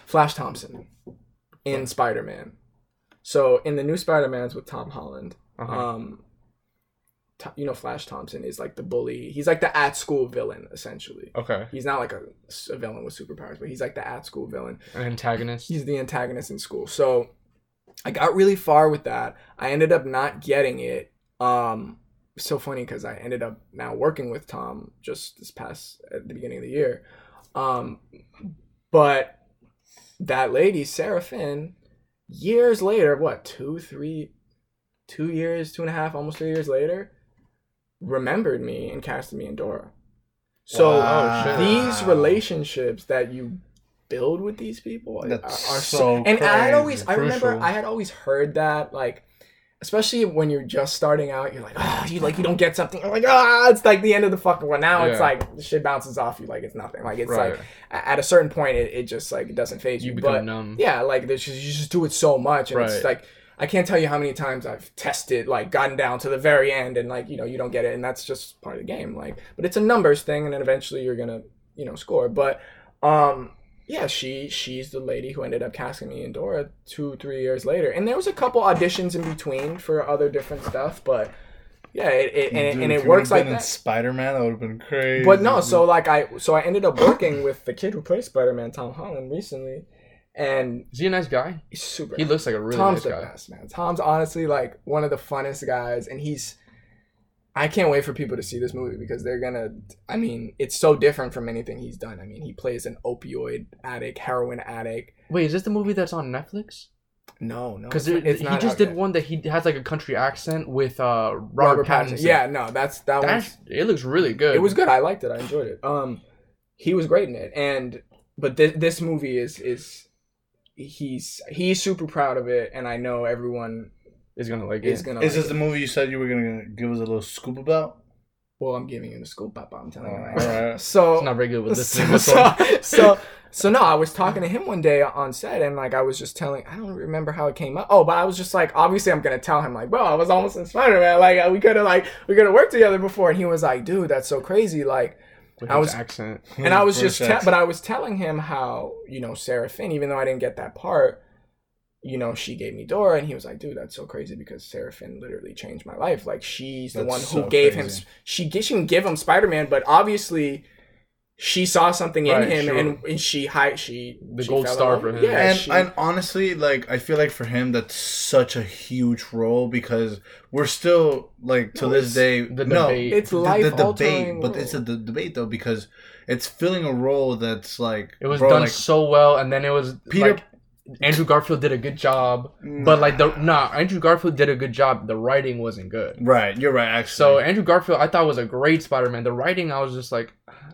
Flash Thompson in Spider-Man. So in the new Spider-Man's with Tom Holland,
Uh-huh.
um, Th- you know Flash Thompson is like the bully. He's like the at school villain essentially.
okay.
He's not like a, a villain with superpowers, but he's like the at school villain.
An antagonist.
He's the antagonist in school. So I got really far with that. I ended up not getting it. Um, so funny because I ended up now working with Tom just this past at the beginning of the year. Um, but that lady, Sarah Finn, years later, what two, three, two years, two and a half, almost three years later, remembered me and casted me in Dora. So
Wow.
shit.
these relationships that you build with these people are,
That's
are
so
and I had always. I remember
Crucial.
I had always heard that like especially when you're just starting out you're like ah you like you don't get something you're like ah it's like the end of the fucking one now it's like the shit bounces off you like it's nothing like it's
Right.
like at a certain point it, it just like it doesn't phase you,
You become
but
numb.
yeah like there's just, you just do it so much and it's
Right.
like I can't tell you how many times I've tested, like gotten down to the very end and like, you know, you don't get it and that's just part of the game. Like but it's a numbers thing and then eventually you're gonna, you know, score. But um yeah, she she's the lady who ended up casting me in Dora two, three years later. And there was a couple auditions in between for other different stuff, but yeah, it, it and,
Dude,
and it works like that.
Spider Man, that would have been crazy.
But no, so like I so I ended up working with the kid who plays Spider Man, Tom Holland, recently, and
Is he a nice guy?
he's super.
He looks like a really
Tom's
nice guy.
best, man. Tom's honestly like one of the funnest guys, and he's. I can't wait for people to see this movie because they're gonna. I mean, it's so different from anything he's done. I mean, he plays an opioid addict, heroin addict.
Wait, is this the movie that's on Netflix?
No, no,
Because he just did
yet.
one that he has like a country accent with uh Robert,
Robert
Pattinson.
Pattinson. Yeah, no, that's that one.
It looks really good.
It was good. I liked it. I enjoyed it. Um, he was great in it, and but this this movie is is he's he's super proud of it, and I know everyone
Is gonna like
is
it.
gonna.
is
like
this the movie you said you were gonna give us a little scoop about?
Well, I'm giving you the scoop, Papa. I'm telling you. Right now.
alright. (laughs)
So
It's not very good with this (laughs)
so,
thing.
so, so so no, I was talking to him one day on set, and like I was just telling, I don't remember how it came up. Oh, but I was just like, obviously, I'm gonna tell him like, bro, I was almost in Spider Man. Like we could have like we could have worked together before, and he was like, dude, that's so crazy. Like,
with
I was-
accent. (laughs)
and I was just, te- but I was telling him how you know Sarah Finn, even though I didn't get that part. You know, she gave me Dora, and he was like, "Dude, that's so crazy because Sarah Finn literally changed my life. Like, she's the
That's
one who
so
gave
crazy.
him. She she didn't give him Spider Man, but obviously, she saw something in
Right,
him,
sure.
and, and she hi she
The
she
gold star for him.
Yeah,
and
she-
and honestly, like I feel like for him that's such a huge role because we're still like to
No,
this day
the
no
debate.
It's
the, the
life-altering
debate, but it's a the debate though because it's filling a role that's like
It was
bro,
done
like,
so well, and then it was
Peter-
like Andrew Garfield did a good job, but like the nah, Andrew Garfield did a good job. The writing wasn't good.
right. You're right. Actually,
So Andrew Garfield, I thought was a great Spider-Man. The writing, I was just like,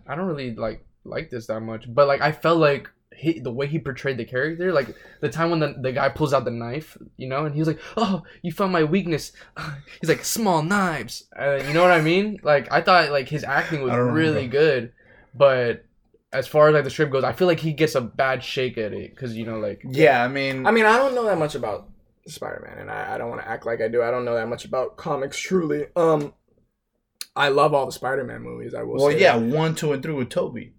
I don't really like like this that much. But like, I felt like he, the way he portrayed the character, like the time when the, the guy pulls out the knife, you know, and he was like, "Oh, you found my weakness." (laughs) He's like, "Small knives," uh, you know what I mean? Like, I thought like his acting was really
remember.
good, but as far as like the script goes, I feel like he gets a bad shake at it because you know like
Yeah, I mean,
I mean, I don't know that much about Spider-Man, and I, I don't want to act like I do. I don't know that much about comics truly. Um, I love all the Spider-Man movies. I will.
well, yeah,
that.
one, two, and three with Tobey.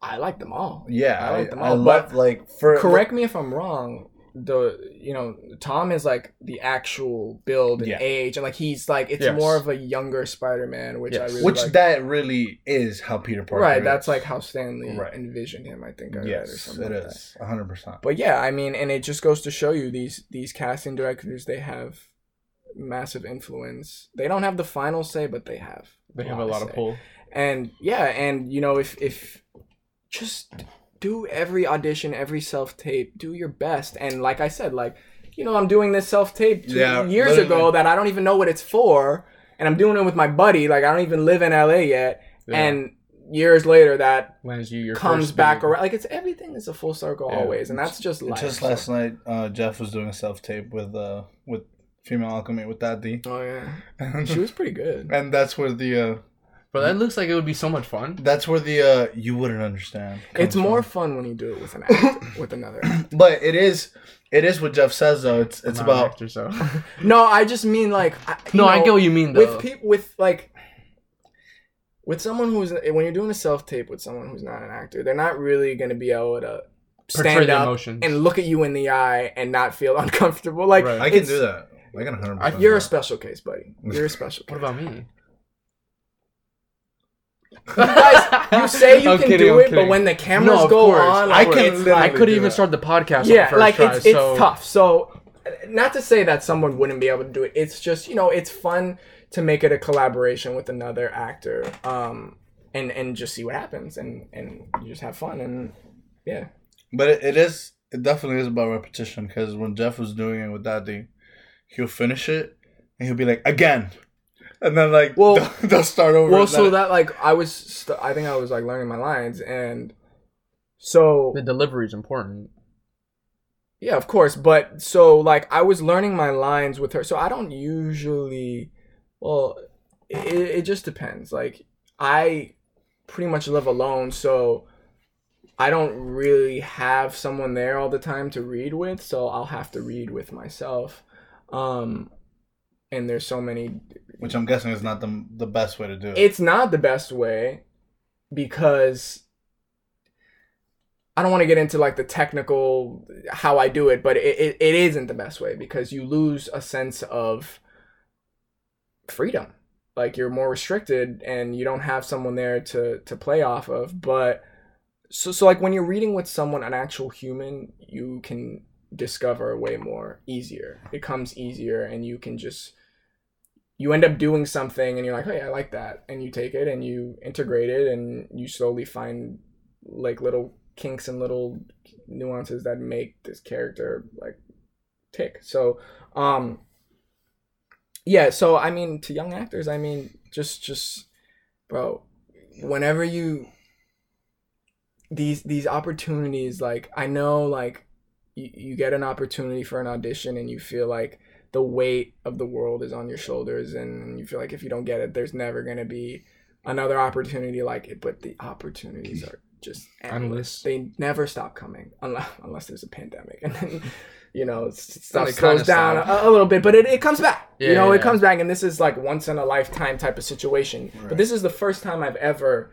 I like them all.
Yeah,
I
I,
like them
I
all,
love like for
Correct me if I'm wrong. The you know Tom is like the actual build and
Yeah.
age, and like he's like it's
Yes.
more of a younger Spider-Man, which I really
which
like.
that really is how Peter Parker.
right,
is.
that's like how Stan Lee
Right.
envisioned him. I think I read or
yes,
something
it
like
is hundred percent.
But yeah, I mean, and it just goes to show you these these casting directors they have massive influence. They don't have the final say, but they have.
they have a lot of
say.
pull.
And yeah, and you know, if if just do every audition, every self tape, do your best. And like I said, like you know, I'm doing this self tape
Yeah,
years
literally.
ago that I don't even know what it's for, and I'm doing it with my buddy. Like I don't even live in LA yet,
Yeah.
and years later that
lands you your
comes back
big-
around. Like it's everything is a full circle
Yeah.
always, and that's just life.
Just last night, uh, Jeff was doing a self tape with uh with female alchemy with that D,
Oh yeah, and, she was pretty good. (laughs)
and that's where the uh
But that looks like it would be so much fun.
that's where the uh you wouldn't understand.
It's more
from.
fun when you do it with an (laughs) actor, with another. actor. (clears throat)
but it is it is what Jeff says though. It's it's about
actor, so. (laughs)
No, I just mean like. I,
no, I get what you mean though.
with people with like. With someone who's when you're doing a self tape with someone who's not an actor, they're not really gonna be able to stand up
emotions.
and look at you in the eye and not feel uncomfortable. Like
Right.
I can do that. I can hundred percent.
You're a special case, buddy. You're a special (laughs)
what about me?
You guys, you say you
I'm
can
kidding,
do
I'm
it, but when the cameras
No, of
go
course,
on,
of
like,
course.
it's
I
I
could do
even
that.
start the podcast. on
yeah,
the first
like
try,
it's it's
so-
tough. So, not to say that someone wouldn't be able to do it. It's just you know it's fun to make it a collaboration with another actor, um, and and just see what happens, and and you just have fun, and yeah,
But it, it is it definitely is about repetition because when Jeff was doing it with Daddy, he'll finish it and he'll be like again, and then like
Well-
they'll, (laughs) they'll start over.
well, so
then-
that like I was, st- I think I was like learning my lines, and so
The delivery is important.
Yeah, of course. But so like I was learning my lines with her. So I don't usually well it, it just depends. Like I pretty much live alone, so I don't really have someone there all the time to read with, so I'll have to read with myself. Um and there's so many
which I'm guessing is not the the best way to do it.
it's not the best way because I don't want to get into like the technical how I do it, but it, it, it isn't the best way because you lose a sense of freedom. Like you're more restricted and you don't have someone there to to play off of. But so so like when you're reading with someone, an actual human, you can discover way more easier. It comes easier and you can just you end up doing something and you're like, hey, I like that. And you take it and you integrate it and you slowly find like little kinks and little nuances that make this character like tick. So, um, yeah. So, I mean, to young actors, I mean, just, just, bro, whenever you, these, these opportunities, like, I know, like, you, you get an opportunity for an audition and you feel like, the weight of the world is on your shoulders and you feel like if you don't get it there's never going to be another opportunity like it. But the opportunities are just endless.
Endless.
they never stop coming unless unless there's a pandemic. And then (laughs) you know stuff slows down a, a little bit but it, it comes back. Yeah, you
Yeah,
know it
yeah.
comes back and this is like once in a lifetime type of situation.
Right.
but this is the first time i've ever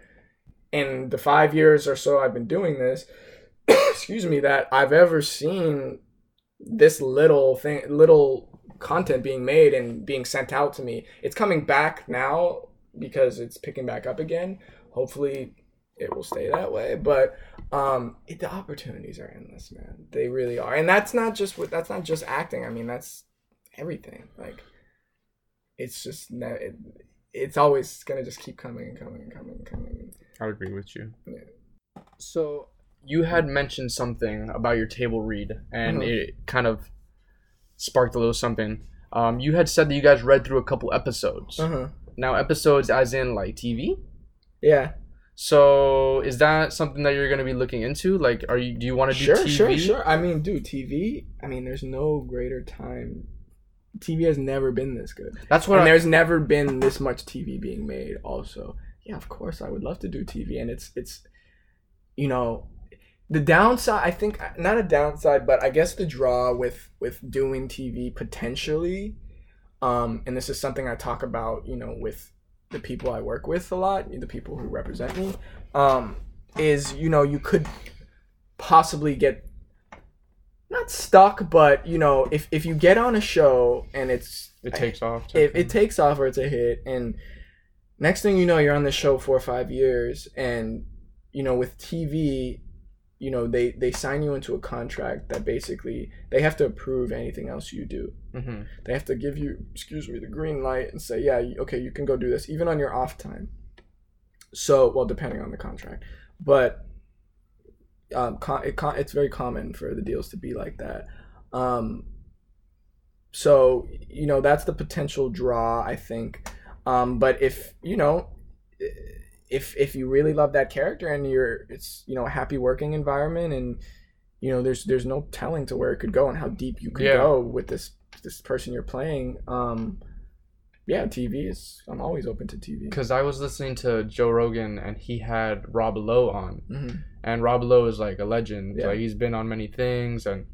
in the five years or so i've been doing this excuse me that i've ever seen this little thing little content being made and being sent out to me. It's coming back now because it's picking back up again. Hopefully it will stay that way but um it, the opportunities are endless man. They really are. And that's not just what that's not just acting. I mean that's everything. Like it's just ne- it, it's always gonna just keep coming and coming and coming and coming.
I would agree with you.
Yeah.
So you had mentioned something about your table read, and
Mhm.
it kind of sparked a little something. Um, you had said that you guys read through a couple episodes.
uh-huh
Now, episodes as in like TV.
yeah
So is that something that you're gonna be looking into? Like, are you? Do you want to do
sure,
TV?
sure, sure. I mean, dude, TV. I mean, there's no greater time. TV has never been this good,
That's what
and
I,
there's never been this much TV being made. Also, yeah, of course, I would love to do TV, and it's it's you know, the downside. I think not a downside, but I guess the draw with with doing TV potentially, um, and this is something I talk about, you know, with the people I work with a lot, the people who represent me, um, is you know you could possibly get not stuck, but you know if if you get on a show and it's
It takes off.
if it takes off or it's a hit and next thing you know you're on the show four or five years and you know with tv you know they they sign you into a contract that basically they have to approve anything else you do.
Hmm
they have to give you excuse me the green light and say yeah okay you can go do this even on your off time. So well depending on the contract. But um, con- it con- it's very common for the deals to be like that. Um, so you know that's the potential draw i think. Um, but if you know if if you really love that character and you're it's you know a happy working environment and you know there's there's no telling to where it could go and how deep you could
Yeah.
go with this this person you're playing um yeah tv is i'm always open to tv
Because I was listening to Joe Rogan and he had Rob Lowe on,
hmm
and Rob Lowe is like a legend.
Yeah.
Like he's been on many things, and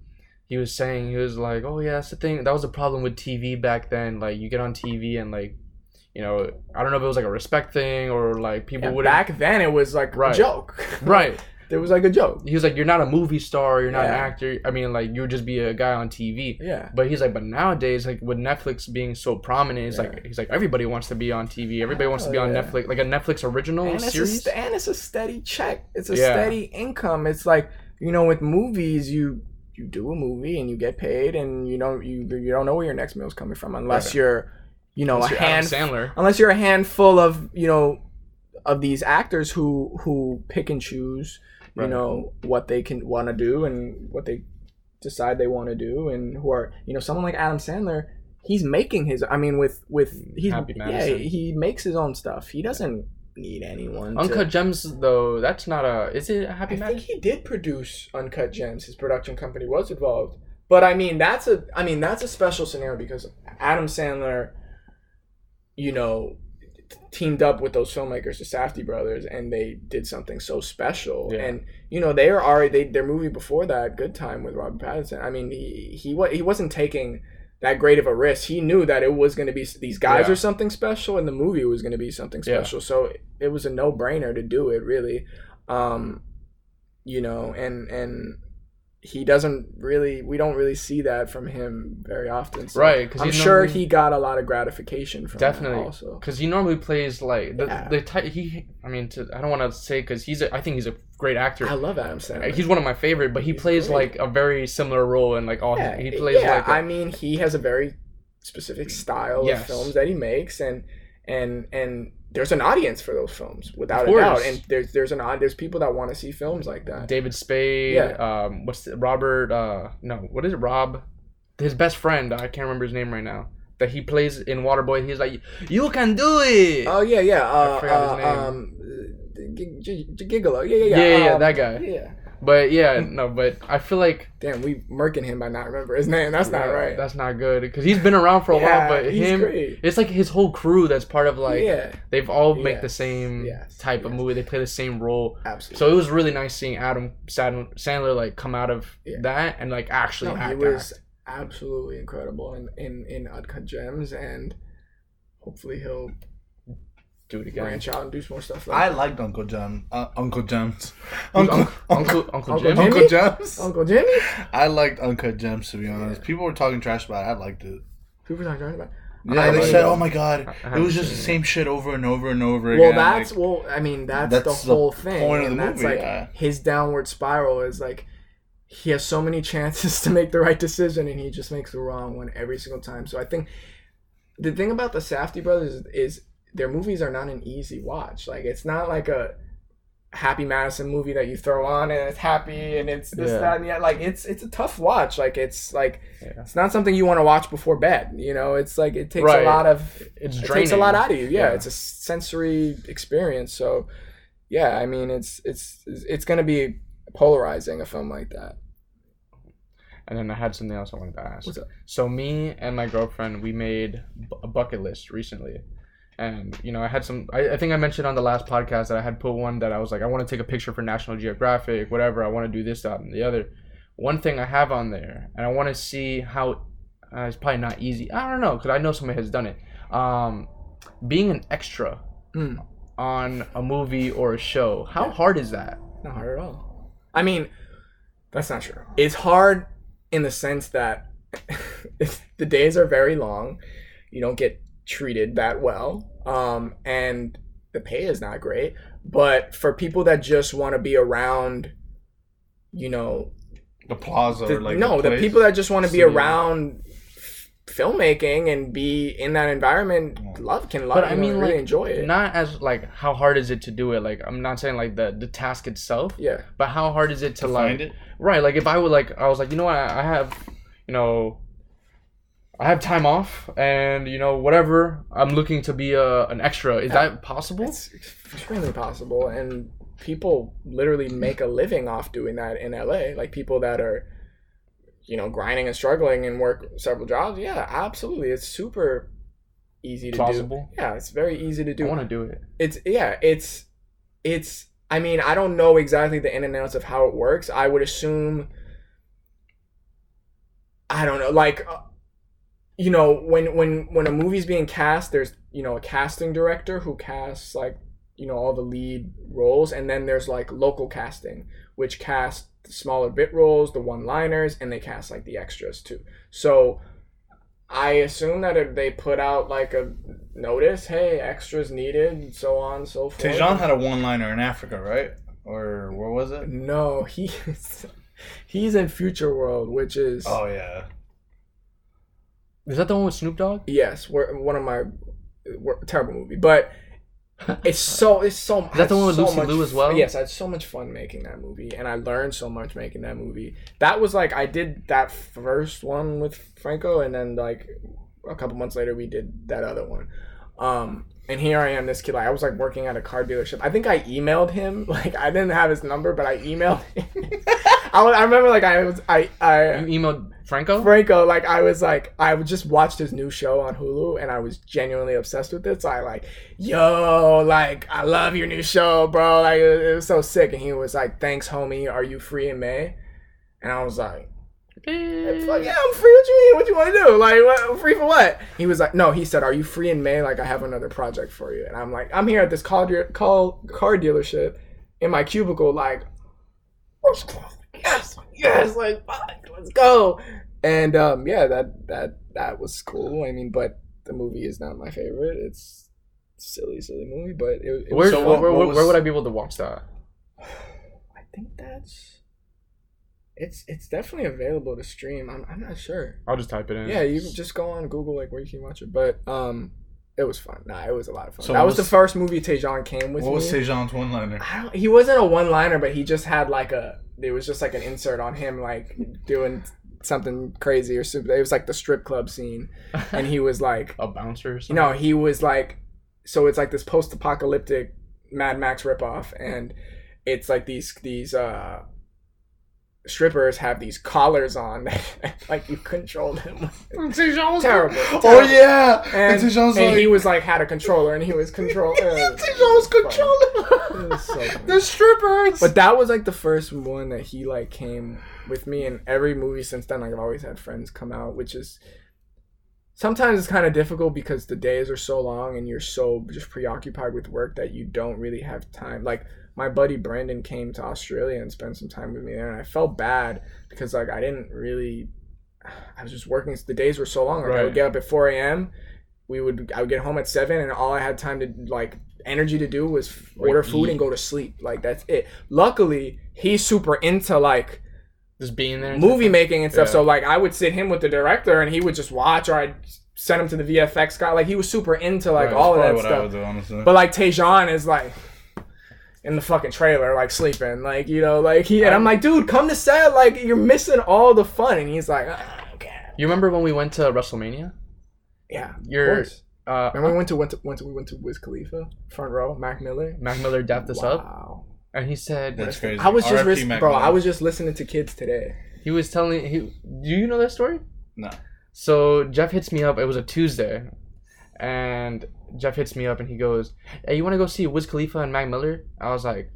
he was saying he was like, "Oh yeah, that's the thing. That was a problem with TV back then. Like you get on TV and like, you know, I don't know if it was like a respect thing or like people would
back then it was like
Right.
a joke (laughs)
right." (laughs)
there was like a joke
He was like, "You're not a movie star. You're not an actor. I mean, like you would just be a guy on TV."
yeah
But he's like, but nowadays, like with Netflix being so prominent, it's
Yeah.
like he's like everybody wants to be on TV. Everybody wants to be
oh,
on
yeah.
Netflix, like a Netflix original
and it's, a,
series.
st- and it's a steady check. It's a
Yeah.
steady income. It's like you know, with movies, you you do a movie and you get paid, and you don't you you don't know where your next meal's coming from unless you're you know
Unless
a
you're
hand
Sandler.
unless you're a handful of you know of these actors who who pick and choose you
Right.
know what they can want to do and what they decide they want to do and who are you know someone like Adam Sandler he's making his I mean with with he's yeah he makes his own stuff he doesn't need anyone to-
Uncut Gems, though, that's not a. Is it a Happy
I
Match?
think he did produce Uncut Gems. His production company was involved. But I mean, that's a I mean, that's a special scenario because Adam Sandler, you know, teamed up with those filmmakers, the Safdie brothers, and they did something so special.
Yeah.
And you know, they are already they, their movie before that, Good Time with Robert Pattinson. I mean, he he he wasn't taking that great of a risk. He knew that it was going to be these guys
Yeah.
are something special, and the movie was going to be something
Yeah.
special. So it was a no brainer to do it, really. Um, you know, and and he doesn't really we don't really see that from him very often. So
Right,
I'm sure
normally-
he got a lot of gratification from
Definitely.
that also.
Because he normally plays like the
Yeah.
the type he. I mean, to, I don't want to say because he's. A, I think he's a great actor.
I love Adam Sandler.
Uh, he's one of my favorite, but he
He's
plays
great.
like a very similar role in like all.
yeah,
he plays
yeah,
like. a-
I mean, he has a very specific style
Yes.
of films that he makes, and and and there's an audience for those films without a doubt. And there's there's an odd there's people that want to see films like that.
David Spade.
Yeah.
Um, what's the, Robert? Uh, no, what is it? Rob, his best friend. I can't remember his name right now. That he plays in Waterboy. He's like, you can do it.
Oh yeah, yeah. Uh,
forgot his
uh,
name.
Um, G- G- Gigolo. Yeah, yeah, yeah.
yeah, yeah, yeah,
Um,
that guy.
Yeah.
But yeah, no, but I feel like
Damn, we murking him by not remember his name. That's not right.
That's not good because he's been around for a
Yeah,
while. But him,
great.
it's like his whole crew that's part of like
yeah,
they've all make the same
yes,
type of movie. They play the same role.
absolutely.
So it was really nice seeing Adam Sandler like come out of
Yeah.
that and like actually
no, he was
act.
absolutely incredible in, in in Uncut Gems, and hopefully he'll
Do it again.
branch out and do some more stuff. Like
I liked Uncle Jim. Uh, Uncle Gems. Uncle,
Uncle Uncle Uncle
Uncle
Jim.
Jim?
Uncle Gems.
Uncle Jimmy.
I liked Uncut Gems to be honest.
Yeah.
People were talking trash about it. I liked it.
People are talking trash about.
Yeah,
I
they said, "Oh my god, it was just the
seen
same shit over and over and over again."
Well, that's
like,
well. I mean, that's,
That's
the
the
whole thing.
point of
and
the
that's
movie,
like
yeah.
his downward spiral is like he has so many (laughs) chances to make the right decision, and he just makes the wrong one every single time. So I think the thing about the Safdie brothers is, is their movies are not an easy watch. Like it's not like a Happy Madison movie that you throw on and it's happy and it's this
Yeah.
that and yet like it's it's a tough watch. Like it's like
Yeah.
it's not something you want to watch before bed. You know, it's like it takes
Right.
a lot of
It's
it
draining.
takes a lot out of you. Yeah,
Yeah.
it's a sensory experience. So, yeah, I mean, it's it's it's gonna be polarizing a film like that.
And then I had something else I wanted to ask. So me and my girlfriend, we made a bucket list recently, and you know I had some. I, I think I mentioned on the last podcast that I had put one that I was like I want to take a picture for National Geographic, whatever. I want to do this, that, and the other. One thing I have on there, and I want to see how. Uh, it's probably not easy. I don't know because I know somebody has done it. Um, being an extra
Mm.
on a movie or a show, how
Yeah.
hard is that?
Not hard at all. I mean, that's not true. It's hard in the sense that (laughs) the days are very long. You don't get treated that well, um, and the pay is not great. But for people that just want to be around, you know,
The plaza,
the,
or like
no, the,
place?
people that just want to be around f- filmmaking and be in that environment love can love
But I mean,
really
like,
enjoy it
Not as like how hard is it to do it? Like I'm not saying like the the task itself,
yeah
but how hard is it to,
to
like
find it.
right? Like if I would like I was like you know what I, I have you know I have time off and you know whatever I'm looking to be a an extra. Is that possible?
it's extremely possible and people literally make a living off doing that in la like people that are you know grinding and struggling and work several jobs yeah absolutely it's super easy to
Plausible.
do yeah it's very easy to do.
I want to do it.
it's yeah it's it's i mean i don't know exactly the in and outs of how it works i would assume i don't know like uh, you know when when when a movie's being cast there's you know a casting director who casts like you know all the lead roles and then there's like local casting which cast the smaller bit roles the one liners and they cast like the extras too so i assume that if they put out like a notice hey extras needed and so on and so forth
Tejan had a one-liner in Africa, right? Or where was it?
no he's he's in future world which is
Oh yeah.
Is that the one with Snoop Dogg?
yes we're, one of my terrible movie but (laughs) it's so it's so
Is that the one with
so
Lucy
much
Liu as well?
yes i had so much fun making that movie and i learned so much making that movie that was like i did that first one with franco and then like a couple months later we did that other one um and here i am this kid like i was like working at a car dealership i think i emailed him (laughs) like i didn't have his number but i emailed him (laughs) I, I remember like i was i i
You emailed Franco?
Franco, like I was like I just watched his new show on Hulu and I was genuinely obsessed with it. So I like, yo, like I love your new show, bro. Like it, it was so sick. And he was like, Thanks, homie. Are you free in May? And I was like, it's like, yeah, I'm free. What you mean? What you want to do? Like, what, free for what? He was like, no. He said, are you free in May? Like, I have another project for you. And I'm like, I'm here at this car, deal- car, car dealership in my cubicle. Like, go. Yes, yes. Like, fuck, let's go. And um, yeah, that that that was cool. I mean, but the movie is not my favorite. It's a silly, silly movie, but it, it
Where,
was
So
where, where,
what
where, would I be able to watch that?
I think that's. It's it's definitely available to stream. I'm, I'm not sure.
I'll just type it in.
Yeah, you can just go on Google like where you can watch it. But um, it was fun. Nah, it was a lot of fun.
So
that was,
was-
the first movie Tejan came with
What was
me.
Tejan's one-liner?
He wasn't a one liner, but he just had like a. It was just like an insert on him like doing something crazy or super. It was like the strip club scene, (laughs) and he was like,
a bouncer or
you
something.
know, he was like, so it's like this post-apocalyptic Mad Max ripoff, and it's like these these uh strippers have these collars on, (laughs) like you control them.
Tejan was
Terrible.
Oh yeah.
And,
And,
and
like,
he was like had a controller, and he was control. (laughs) uh,
was controlling
was so (laughs)
the strippers.
But that was like the first one that he like came with me, and every movie since then, like I've always had friends come out, which is sometimes it's kind of difficult because the days are so long and you're so just preoccupied with work that you don't really have time. Like my buddy Brandon came to Australia and spent some time with me there, and I felt bad because like I didn't really. I was just working. The days were so long. Like I would get up at four a.m. We would I would get home at seven, and all I had time to like energy to do was
Like
order food
eat.
and go to sleep. Like that's it. Luckily, he's super into like
Just being there.
movie making and stuff.
Yeah.
So like I would sit him with the director, and he would just watch, or I'd send him to the VFX guy. Like he was super into like
Right,
all of that stuff.
do.
But like Tejan is like in the fucking trailer, like sleeping, like you know, like he. And I'm like, dude, come to set. Like you're missing all the fun. And he's like, ah, okay,
You remember when we went to WrestleMania?
yeah. of
You're- Uh,
Remember we went to went to, went to we went to Wiz Khalifa front row, Mac Miller.
Mac Miller dapped us up,
Wow.
and he said
That's crazy.
I was just ris- bro.
Miller.
I was just listening to kids today.
he was telling he. Do you know that story?
no.
So Jeff hits me up. It was a Tuesday, and Jeff hits me up and he goes, "Hey, you want to go see Wiz Khalifa and Mac Miller?" I was like,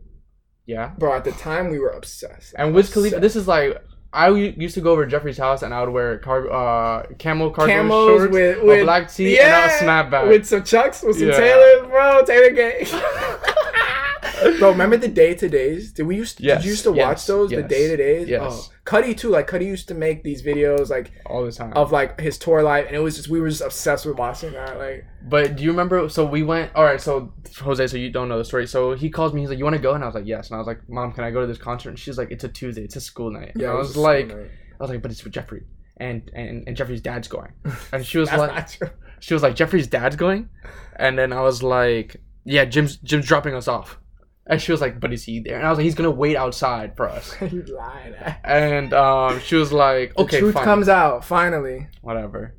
"Yeah."
Bro, at the time we were obsessed.
And Wiz Khalifa, this is like I used to go over to Jeffrey's house and I would wear car- uh, camel cargo
Camos
shorts,
with,
a black tee, and a snapback.
with some chucks, with some
Yeah.
Taylor, bro, Taylor gang. (laughs) bro, remember the day to days? Did we used?
Yes,
Did you used to
yes,
watch those? The day to days.
Oh, yes.
Oh, Cuddy too. Like Cuddy used to make these videos like
all the time.
of like his tour life, and it was just we were just obsessed with watching that. Like
But do you remember? So we went. All right. So Jose, so you don't know the story. So he calls me. He's like, "You want to go?" And I was like, "Yes." And I was like, "Mom, can I go to this concert?" And she's like, "It's a Tuesday. It's a school night." And
yeah,
I
it
was like. I was like, "But it's with Jeffrey." And, and and Jeffrey's dad's going, and she was (laughs) like, she was like, Jeffrey's dad's going, and then I was like, yeah, Jim's Jim's dropping us off, and she was like, but is he there? And I was like, he's gonna wait outside for us, (laughs)
you lying.
and um, she was like,
The
okay,
truth
fine,
comes out finally.
whatever,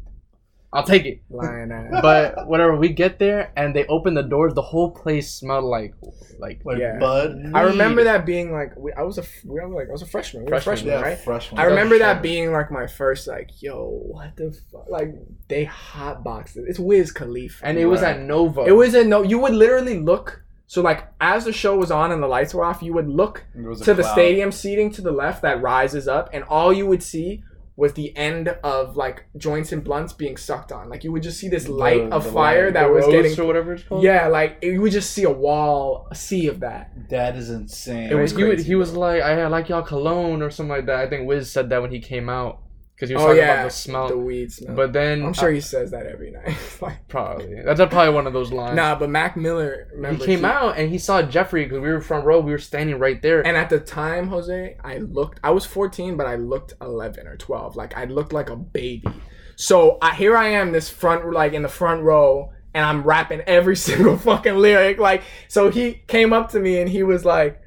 I'll take it.
Lying ass.
But whatever, we get there and they open the doors. The whole place smelled like like
Like
Yeah.
Bud.
I remember that being like we, I was a f- we were like I was a freshman. We were
Freshman,
freshmen,
Yeah,
right?
freshman.
I remember that
Sure.
being like my first like, yo, what the fuck? Like they hotboxed it. It's Wiz Khalifa.
and it was at Nova.
it was at no. You would literally look. So like as the show was on and the lights were off, you would look
There was
to the
cloud.
stadium seating to the left that rises up, and all you would see was the end of like joints and blunts being sucked on. Like you would just see this light
The-
of
the
fire
light.
that
The
was
roast
getting.
or whatever it's called.
Yeah, like you would just see a wall, a sea of that.
That is insane.
It was
he, would- he was like, I like y'all cologne or something like that. I think Wiz said that when he came out because he was
Oh
talking
yeah,
about the smell.
the weed smell.
but then
I'm sure he says that every night. (laughs) like,
probably that's probably one of those lines.
nah, but Mac Miller,
he came out and he saw Jeffrey because we were front row. We were standing right there.
And at the time, Jose, I looked. I was 14, but I looked 11 or 12. Like I looked like a baby. So I, here I am, this front, like in the front row, and I'm rapping every (laughs) single fucking lyric. Like, so he came up to me and he was like,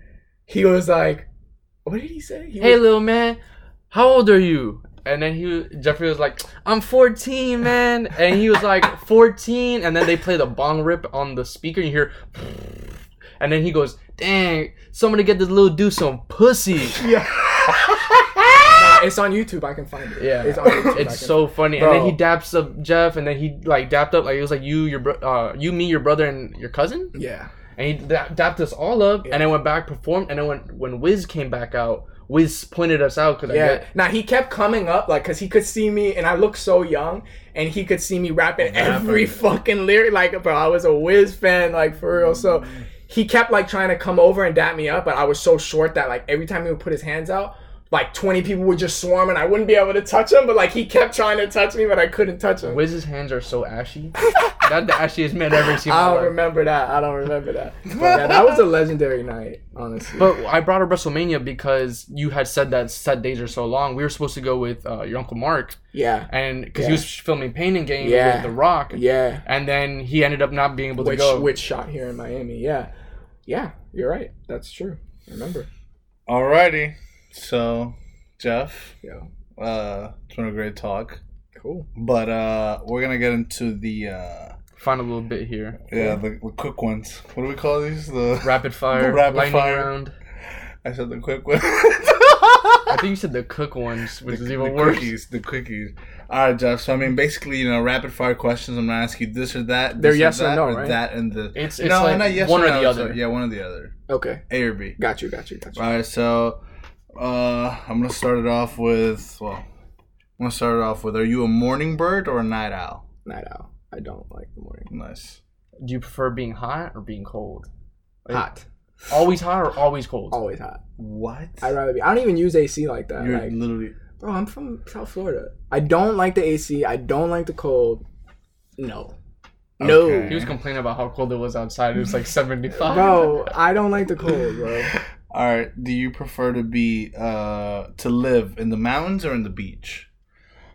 he was like, what did he say? He
hey,
was,
little man, how old are you? And then he Jeffrey was like, I'm 14, man. And he was like, (laughs) 14. And then they play the bong rip on the speaker. And you hear, (laughs) and then he goes, dang, somebody get this little dude some pussy. (laughs)
yeah. Nah, it's on YouTube. I can find it.
Yeah,
it's on YouTube.
It's
can-
so funny. And then he daps up Jeff, and then he like dapped up like it was like you, your bro, uh, you, me, your brother, and your cousin.
Yeah.
And he da- dapped us all up,
Yeah.
and then went back performed. And then when when Wiz came back out, Wiz pointed us out because
Yeah. Now he kept coming up, like, cause he could see me, and I look so young, and he could see me rapping every fucking lyric. Like, bro, I was a Wiz fan, like for real. So mm. he kept like trying to come over and dap me up, but I was so short that like every time he would put his hands out. Like twenty people would just swarm and I wouldn't be able to touch him, but like he kept trying to touch me, but I couldn't touch him.
Wiz's hands are so ashy. That's the ashiest man I've ever seen. (laughs)
I don't
life.
remember that. I don't remember that. But yeah, that was a legendary night, honestly.
But I brought up WrestleMania because you had said that set days are so long. We were supposed to go with uh, your uncle Mark,
yeah,
and because
Yeah.
he was filming Pain and Gain
Yeah.
with The Rock,
yeah.
and then he ended up not being able to
which
go.
which shot here in Miami. Yeah, yeah, you're right. That's true. I remember.
Alrighty. So, Jeff,
Yeah,
uh, it's been a great talk.
cool.
But uh, we're gonna get into the uh,
Find a little bit here.
yeah the, the quick ones. What do we call these? The (laughs)
Rapid fire,
The (laughs) rapid
lightning
fire.
round.
I said the quick ones.
I think you said the cook ones, which
the,
is
the
even worse.
The quickies, the cookies. All right, Jeff. So I mean, basically, you know, rapid fire questions. I'm gonna ask you this or that.
They're
this
yes or
that,
no, right?
That and the
It's it's
no,
like
not yes
one or
no,
the
so-
other.
yeah, one or the other.
Okay,
A or B.
got you, got you, got you.
All right, so uh, I'm gonna start it off with well, I'm gonna start it off with: Are you a morning bird or a night owl?
Night owl. I don't like the morning.
Nice.
Do you prefer being hot or being cold?
Hot,
Always hot or always cold?
always hot.
What?
I'd rather be. I don't even use AC like that.
You're
like,
literally.
bro, I'm from South Florida. I don't like the AC. I don't like the cold. No, no,
Okay.
He was complaining about how cold it was outside. It was like 75.
bro. I don't like the cold, bro. (laughs)
All right. Do you prefer to be uh to live in the mountains or in the beach?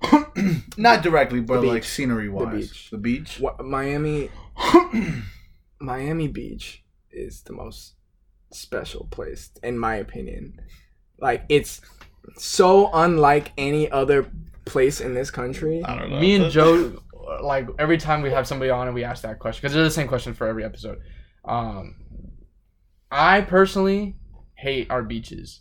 (clears throat) Not directly, but like
beach.
scenery wise.
beach.
The beach.
What, Miami, (clears throat) Miami Beach is the most special place, in my opinion. Like it's so unlike any other place in this country.
I don't know.
Me and Joe, like every time we have somebody on and we ask that question, because it's the same question for every episode. Um, I personally hate our beaches.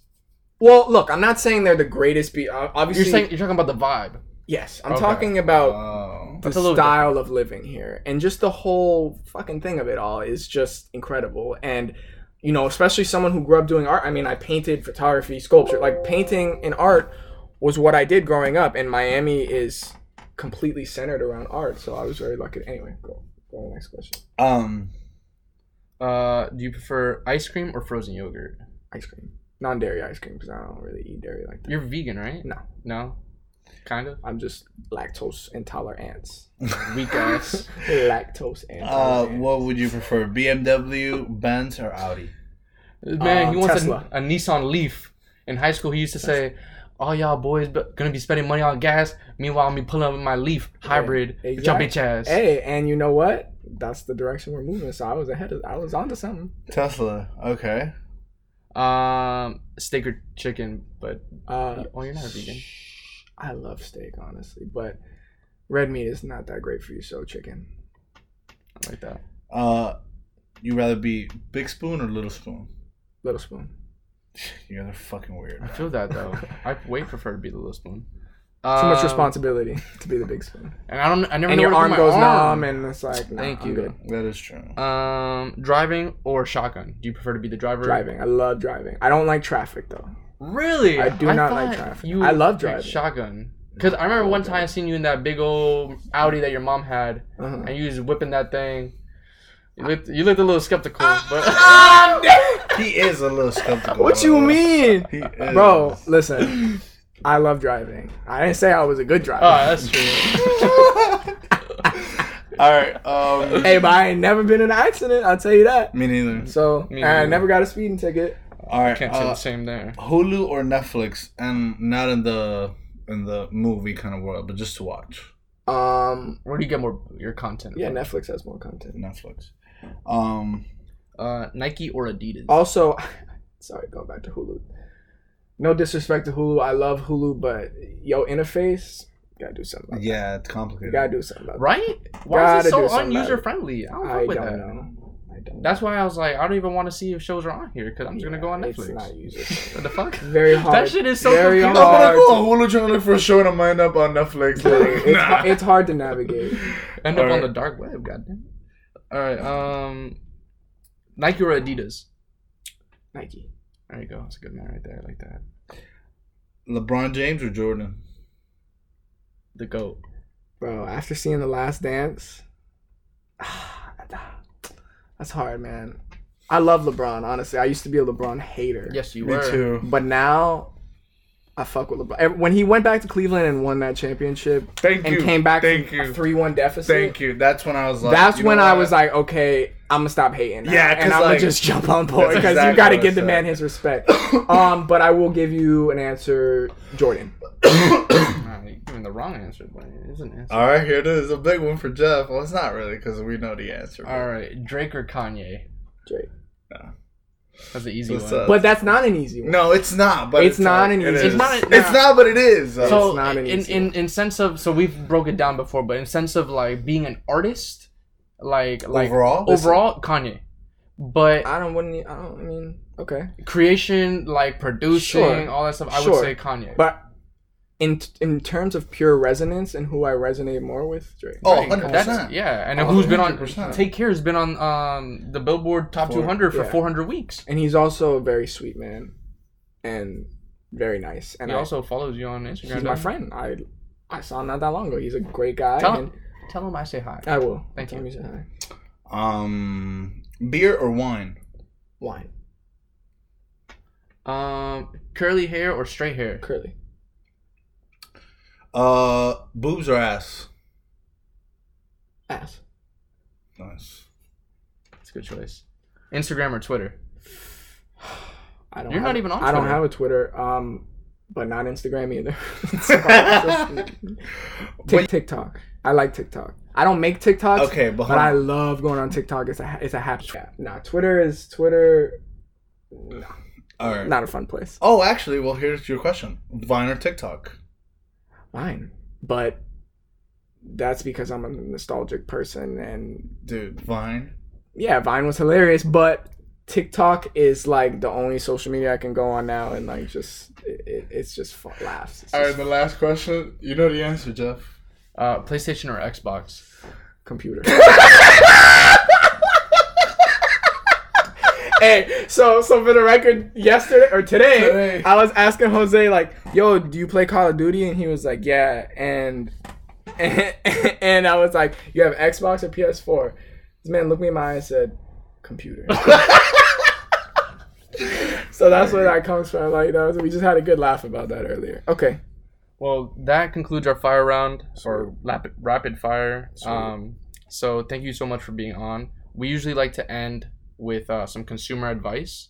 Well, look, I'm not saying they're the greatest beach. Obviously,
You're saying you're talking about the vibe.
yes. I'm
Okay.
talking about
Oh.
the
That's a little
style of living here and just the whole fucking thing of it all is just incredible and you know especially someone who grew up doing art i mean i painted photography sculpture like painting and art was what i did growing up and miami is completely centered around art so i was very lucky anyway go, go to the next question
Um,
Uh, do you prefer ice cream or frozen yogurt?
Ice cream non-dairy ice cream because i don't really eat dairy like that
You're vegan, right?
No.
No. Kind of.
i'm just lactose intolerant
Weak ass. (laughs)
lactose intolerant.
uh, what would you prefer, BMW, Benz, or Audi?
Man,
Um,
he wants a,
Tesla.
a Nissan Leaf. In high school, he used to say, "All y'all boys be- gonna be spending money on gas. Meanwhile, me pulling up with my Leaf hybrid.
Yeah,
With your bitch ass."
Hey, and you know what? That's the direction we're moving. So I was ahead of. I was onto something.
Tesla. Okay.
Um, steak or chicken, but
Uh,
oh, you're not a vegan.
I love steak, honestly, but red meat is not that great for you. So chicken.
I like that.
Uh, you rather be big spoon or little spoon?
Little spoon.
You guys are fucking weird.
I feel that though. (laughs) I way prefer to be the little spoon.
Too much
Um,
responsibility to be the big spoon.
And I don't. I never
And
know
your arm
my
goes
arm.
numb, and it's like, nah,
Thank
I'm
you.
good.
That is true.
Um, driving or shotgun? Do you prefer to be the driver?
Driving. I love driving. I don't like traffic though.
Really?
I do not like traffic.
You
I love driving.
Shotgun. Because I remember one time I seen you in that big old Audi that your mom had,
Uh-huh.
and you was whipping that thing. You looked, you looked a little skeptical, but (laughs)
He is a little skeptical.
what you mean,
He is.
bro? Listen, (laughs) I love driving. I didn't say I was a good driver.
oh, that's true. (laughs)
All right. Um,
Hey, but I ain't never been in an accident. I'll tell you that.
me neither.
So
Me
and I never got a speeding ticket.
All right.
Can't say
Uh,
the same there.
Hulu or Netflix, and not in the in the movie kind of world, but just to watch
Um,
Where do you get more your content?
yeah,
from?
Netflix has more content.
Netflix. Um,
Uh, Nike or Adidas?
Also, (laughs) sorry, going back to Hulu. No disrespect to Hulu, I love Hulu, but yo interface, gotta do something. About
yeah, it's
that.
complicated.
Gotta do something about
right? Why is it
Gotta
so
do something about
unuser friendly? I don't
I
with
don't
that.
know. I don't.
That's why I was like, I don't even want to see if shows are on here because I'm just gonna go on
It's
Netflix.
not (laughs) user
What the fuck?
Very hard.
That shit is so
very
confusing.
I'm gonna go on Hulu trying to look for a show and I'm lined up on Netflix. Like,
it's,
nah.
it's hard to navigate. (laughs)
End up on the dark web, goddamn. All right, um, Nike or Adidas?
Nike.
There you go. That's a good man right there. I like that.
LeBron James or Jordan?
The goat.
Bro, after seeing The Last Dance, (sighs) that's hard, man. I love LeBron, honestly. I used to be a LeBron hater.
Yes, you
Me
were.
too.
But now, I fuck with LeBron. Ev- When he went back to Cleveland and won that championship
Thank
and
you.
came back
Thank
from a
you.
3 1 deficit,
Thank you. That's when I was like.
that's
you know
when I
what?
was like, okay, I'm gonna stop hating. now,
Yeah, 'cause,
and I'm
like,
gonna just jump on board because
exactly
you got to give the man his respect. (coughs) um, but I will give you an answer, Jordan.
Nah, you giving the wrong answer, but it is an answer.
All right, here it is. A big one for Jeff. Well, it's not really because we know the answer. but-
All right, Drake or Kanye?
Drake.
That's the easy
What's
one.
up?
But that's not an easy one.
No, it's not. But
It's not an easy-
is.
It's not a-
It's not, but it is. though.
so
It's not an
in,
easy
in
one.
in sense of so we've broke it down before, but in sense of like being an artist, like like
overall,
overall Kanye, but
I don't wouldn't. I don't. I mean, okay.
creation like producing
Sure.
all that stuff, I
Sure.
would say Kanye.
But in in terms of pure resonance and who I resonate more with, Drake.
Oh,
Right,
100%.
that's- yeah, and
Oh,
who's been on Take Care has been on um the Billboard Top
For-
200 for
yeah.
400 weeks.
And he's also a very sweet man, and very nice. And
he
I,
also follows you on Instagram.
he's my friend. I I saw him not that long ago. He's a great guy.
Tell
and
him, tell him I say hi.
I will.
Thank
Tell
you.
him say hi.
Um, beer or wine?
Wine.
Um, curly hair or straight hair?
Curly.
Uh, boobs or ass?
Ass.
Nice.
That's a good choice. Instagram or Twitter? (sighs)
I don't.
You're
have,
not even on
I don't have a Twitter. Um, but not Instagram either. (laughs) So, (laughs) just- Tik-
Wait.
TikTok. I like TikTok. I don't make TikToks.
Okay, but,
But I love going on TikTok. It's a it's a happy. Yeah. Nah, Twitter is Twitter.
all right.
Not a fun place.
Oh, actually, well, here's your question: Vine or TikTok?
Vine, but that's because I'm a nostalgic person, and
Dude, Vine.
yeah, Vine was hilarious, but TikTok is like the only social media I can go on now, and like just it, it, it's just fun, laughs. It's
All right,
just-
the last question. You know the answer, Jeff.
Uh, PlayStation or Xbox?
Computer. (laughs) hey, so so for the record, yesterday or today,
Today.
I was asking Jose like, "Yo, do you play Call of Duty?" And he was like, "Yeah." And and, (laughs) and I was like, "You have Xbox or PS4?" This man looked me in my eye and said, "Computer." (laughs) so that's where that comes from. Like, that was, we just had a good laugh about that earlier. Okay.
Well, that concludes our fire round or rapid rapid fire.
Sweet.
Um, so thank you so much for being on. We usually like to end with uh, some consumer advice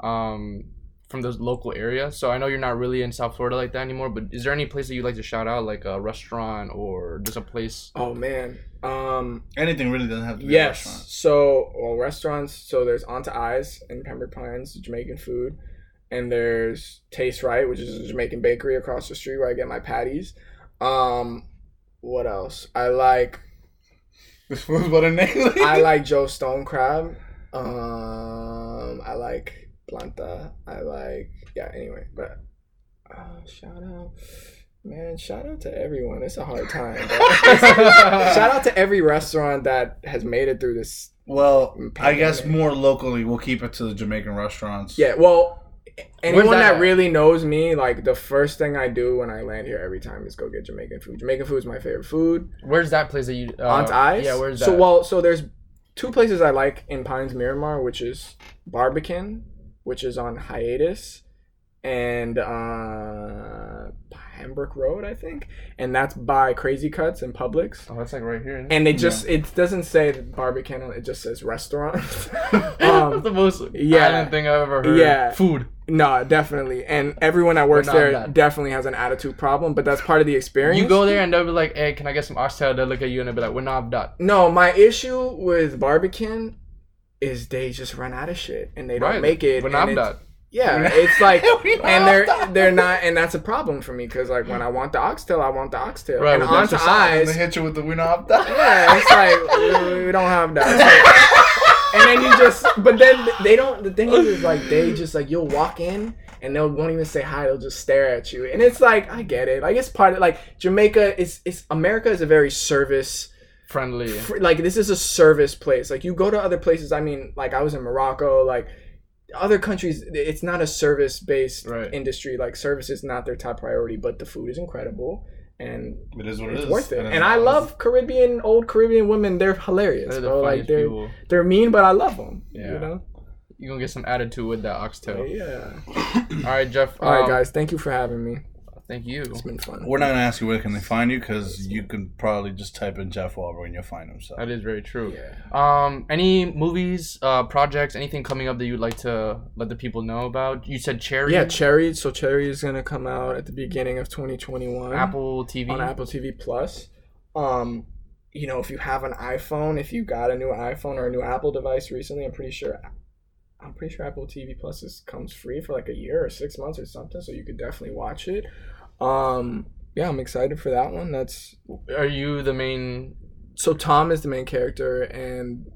um, from the local area. So I know you're not really in South Florida like that anymore, but is there any place that you'd like to shout out, like a restaurant or just a place?
Oh man. Um.
Anything really doesn't have to be a
Yes.
restaurant.
So, well, restaurants. So there's Onto Eyes in Pembroke Pines, Jamaican food, and there's Taste Right, which is a Jamaican bakery across the street where I get my patties. Um, what else? I like
This (laughs) was what a name.
I like Joe Stone Crab. Um, I like Planta. I like yeah. Anyway, but uh, shout out. Man, shout out to everyone. It's a hard time. (laughs) shout out to every restaurant that has made it through this
Well, I guess more locally, we'll keep it to the Jamaican restaurants.
Yeah, well, anyone
that
that, really knows me, like the first thing I do when I land here every time is go get Jamaican food. Jamaican food is my favorite food.
Where's that place that you? Uh,
Aunt's Eyes.
Yeah, where's that?
So well, so there's two places I like in Pines Miramar, which is Barbican, which is on hiatus, and uh, Pembroke Road, I think, and that's by Crazy Cuts and Publix.
oh, that's like right here.
And they just it doesn't say Barbican, it just says restaurant. (laughs) (laughs)
that's
um,
the most
yeah.
thing I've ever heard.
Yeah.
food.
No, definitely. And everyone that works there
bad.
definitely has an attitude problem, but that's part of the experience.
You go there and they'll be like, "Hey, can I get some oxtail?" They'll look at you and they'll be like, "We're not that."
No, my issue with Barbican is they just run out of shit and they don't
Right.
make it.
Not
it's-
that.
Yeah, it's like, and they're they're not, and that's a problem for me because like when I want the oxtail, I want the oxtail,
Right,
and onto
extra sauce,
And
eyes,
they hit you with the we that.
yeah, it's like (laughs) we- we don't have that. and then you just, but then they don't. The thing is, is like they just like you'll walk in and they won't even say hi. They'll just stare at you, and it's like I get it. Like it's part of like Jamaica is is America is a very service.
Friendly.
fr- Like this is a service place. Like you go to other places. I mean, like I was in Morocco. Like other countries, it's not a service based
Right.
industry. Like service is not their top priority, but the food is incredible. And
It is what it
it's worth it.
is
And I
what it is.
love Caribbean, old Caribbean women. They're hilarious,
They're the
bro. Like
funniest
they're
people.
they're mean, but I love them.
Yeah.
You know.
You gonna get some attitude with that oxtail.
Yeah. (coughs)
All right, Jeff.
All right,
um,
guys. Thank you for having me.
Thank you.
It's been fun.
We're not gonna ask you where can they find you because you can probably just type in Jeff Wahlberg and you'll find him. So
That is very true.
Yeah.
Um, any movies, uh, projects, anything coming up that you'd like to let the people know about? You said Cherry.
Yeah, Cherry. So Cherry is gonna come out at the beginning of 2021.
Apple TV.
on Apple TV Plus. Um, you know, if you have an iPhone, if you got a new iPhone or a new Apple device recently, I'm pretty sure I'm pretty sure Apple TV Plus is, comes free for like a year or six months or something, so you could definitely watch it. Um, yeah, I'm excited for that one. That's
Are you the main?
so Tom is the main character, and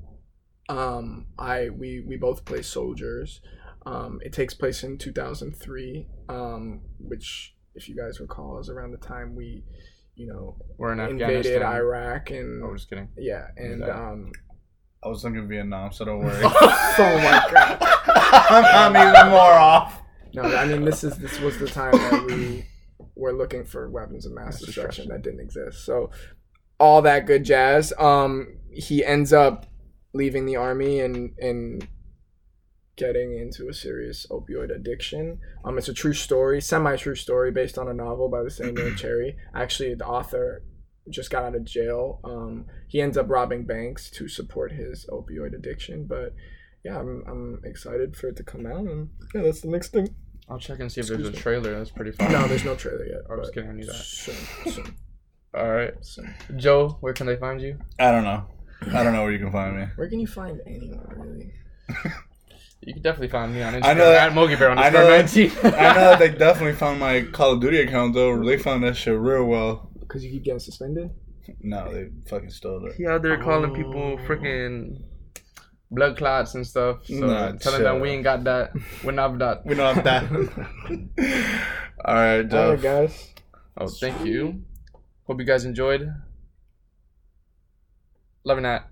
um, I we we both play soldiers. Um, it takes place in 2003, um, which, if you guys recall, is around the time we, you know,
We're in
invaded
Afghanistan.
Iraq and
Oh, just kidding.
yeah, and
that.
um,
I was thinking Vietnam, so don't worry. (laughs)
oh my god, (laughs)
I'm, I'm even more off.
no, I mean this is this was the time that we were looking for weapons of mass
Mass
destruction
destruction.
that didn't exist. So all that good jazz. Um, he ends up leaving the army and and getting into a serious opioid addiction. Um, it's a true story, semi true story based on a novel by the same name, (clears throat) Cherry. Actually, the author just got out of jail. Um, he ends up robbing banks to support his opioid addiction. But yeah, I'm, I'm excited for it to come out, and yeah, that's the next thing.
I'll check and see if there's a
me.
trailer. That's pretty fun.
No, there's no trailer yet.
I was
but
kidding. I knew that.
Soon, soon,
All right,
soon.
Joe. Where can they find you?
I don't know. I don't know where you can find me.
Where can you find anyone really? (laughs)
You can definitely find me on Instagram
I know that-
at Mogi Bear
I know that- (laughs) I know that they (laughs) definitely found my Call of Duty account though. They found that shit real well.
Because you keep getting suspended.
No, they fucking stole it.
Yeah, they're calling
Oh.
people freaking blood clots and stuff. So
Nah,
telling them we ain't got that. We're not that. (laughs)
We don't have that. (laughs) All right,
All right, guys.
Oh, thank you. Hope you guys enjoyed. Loving that.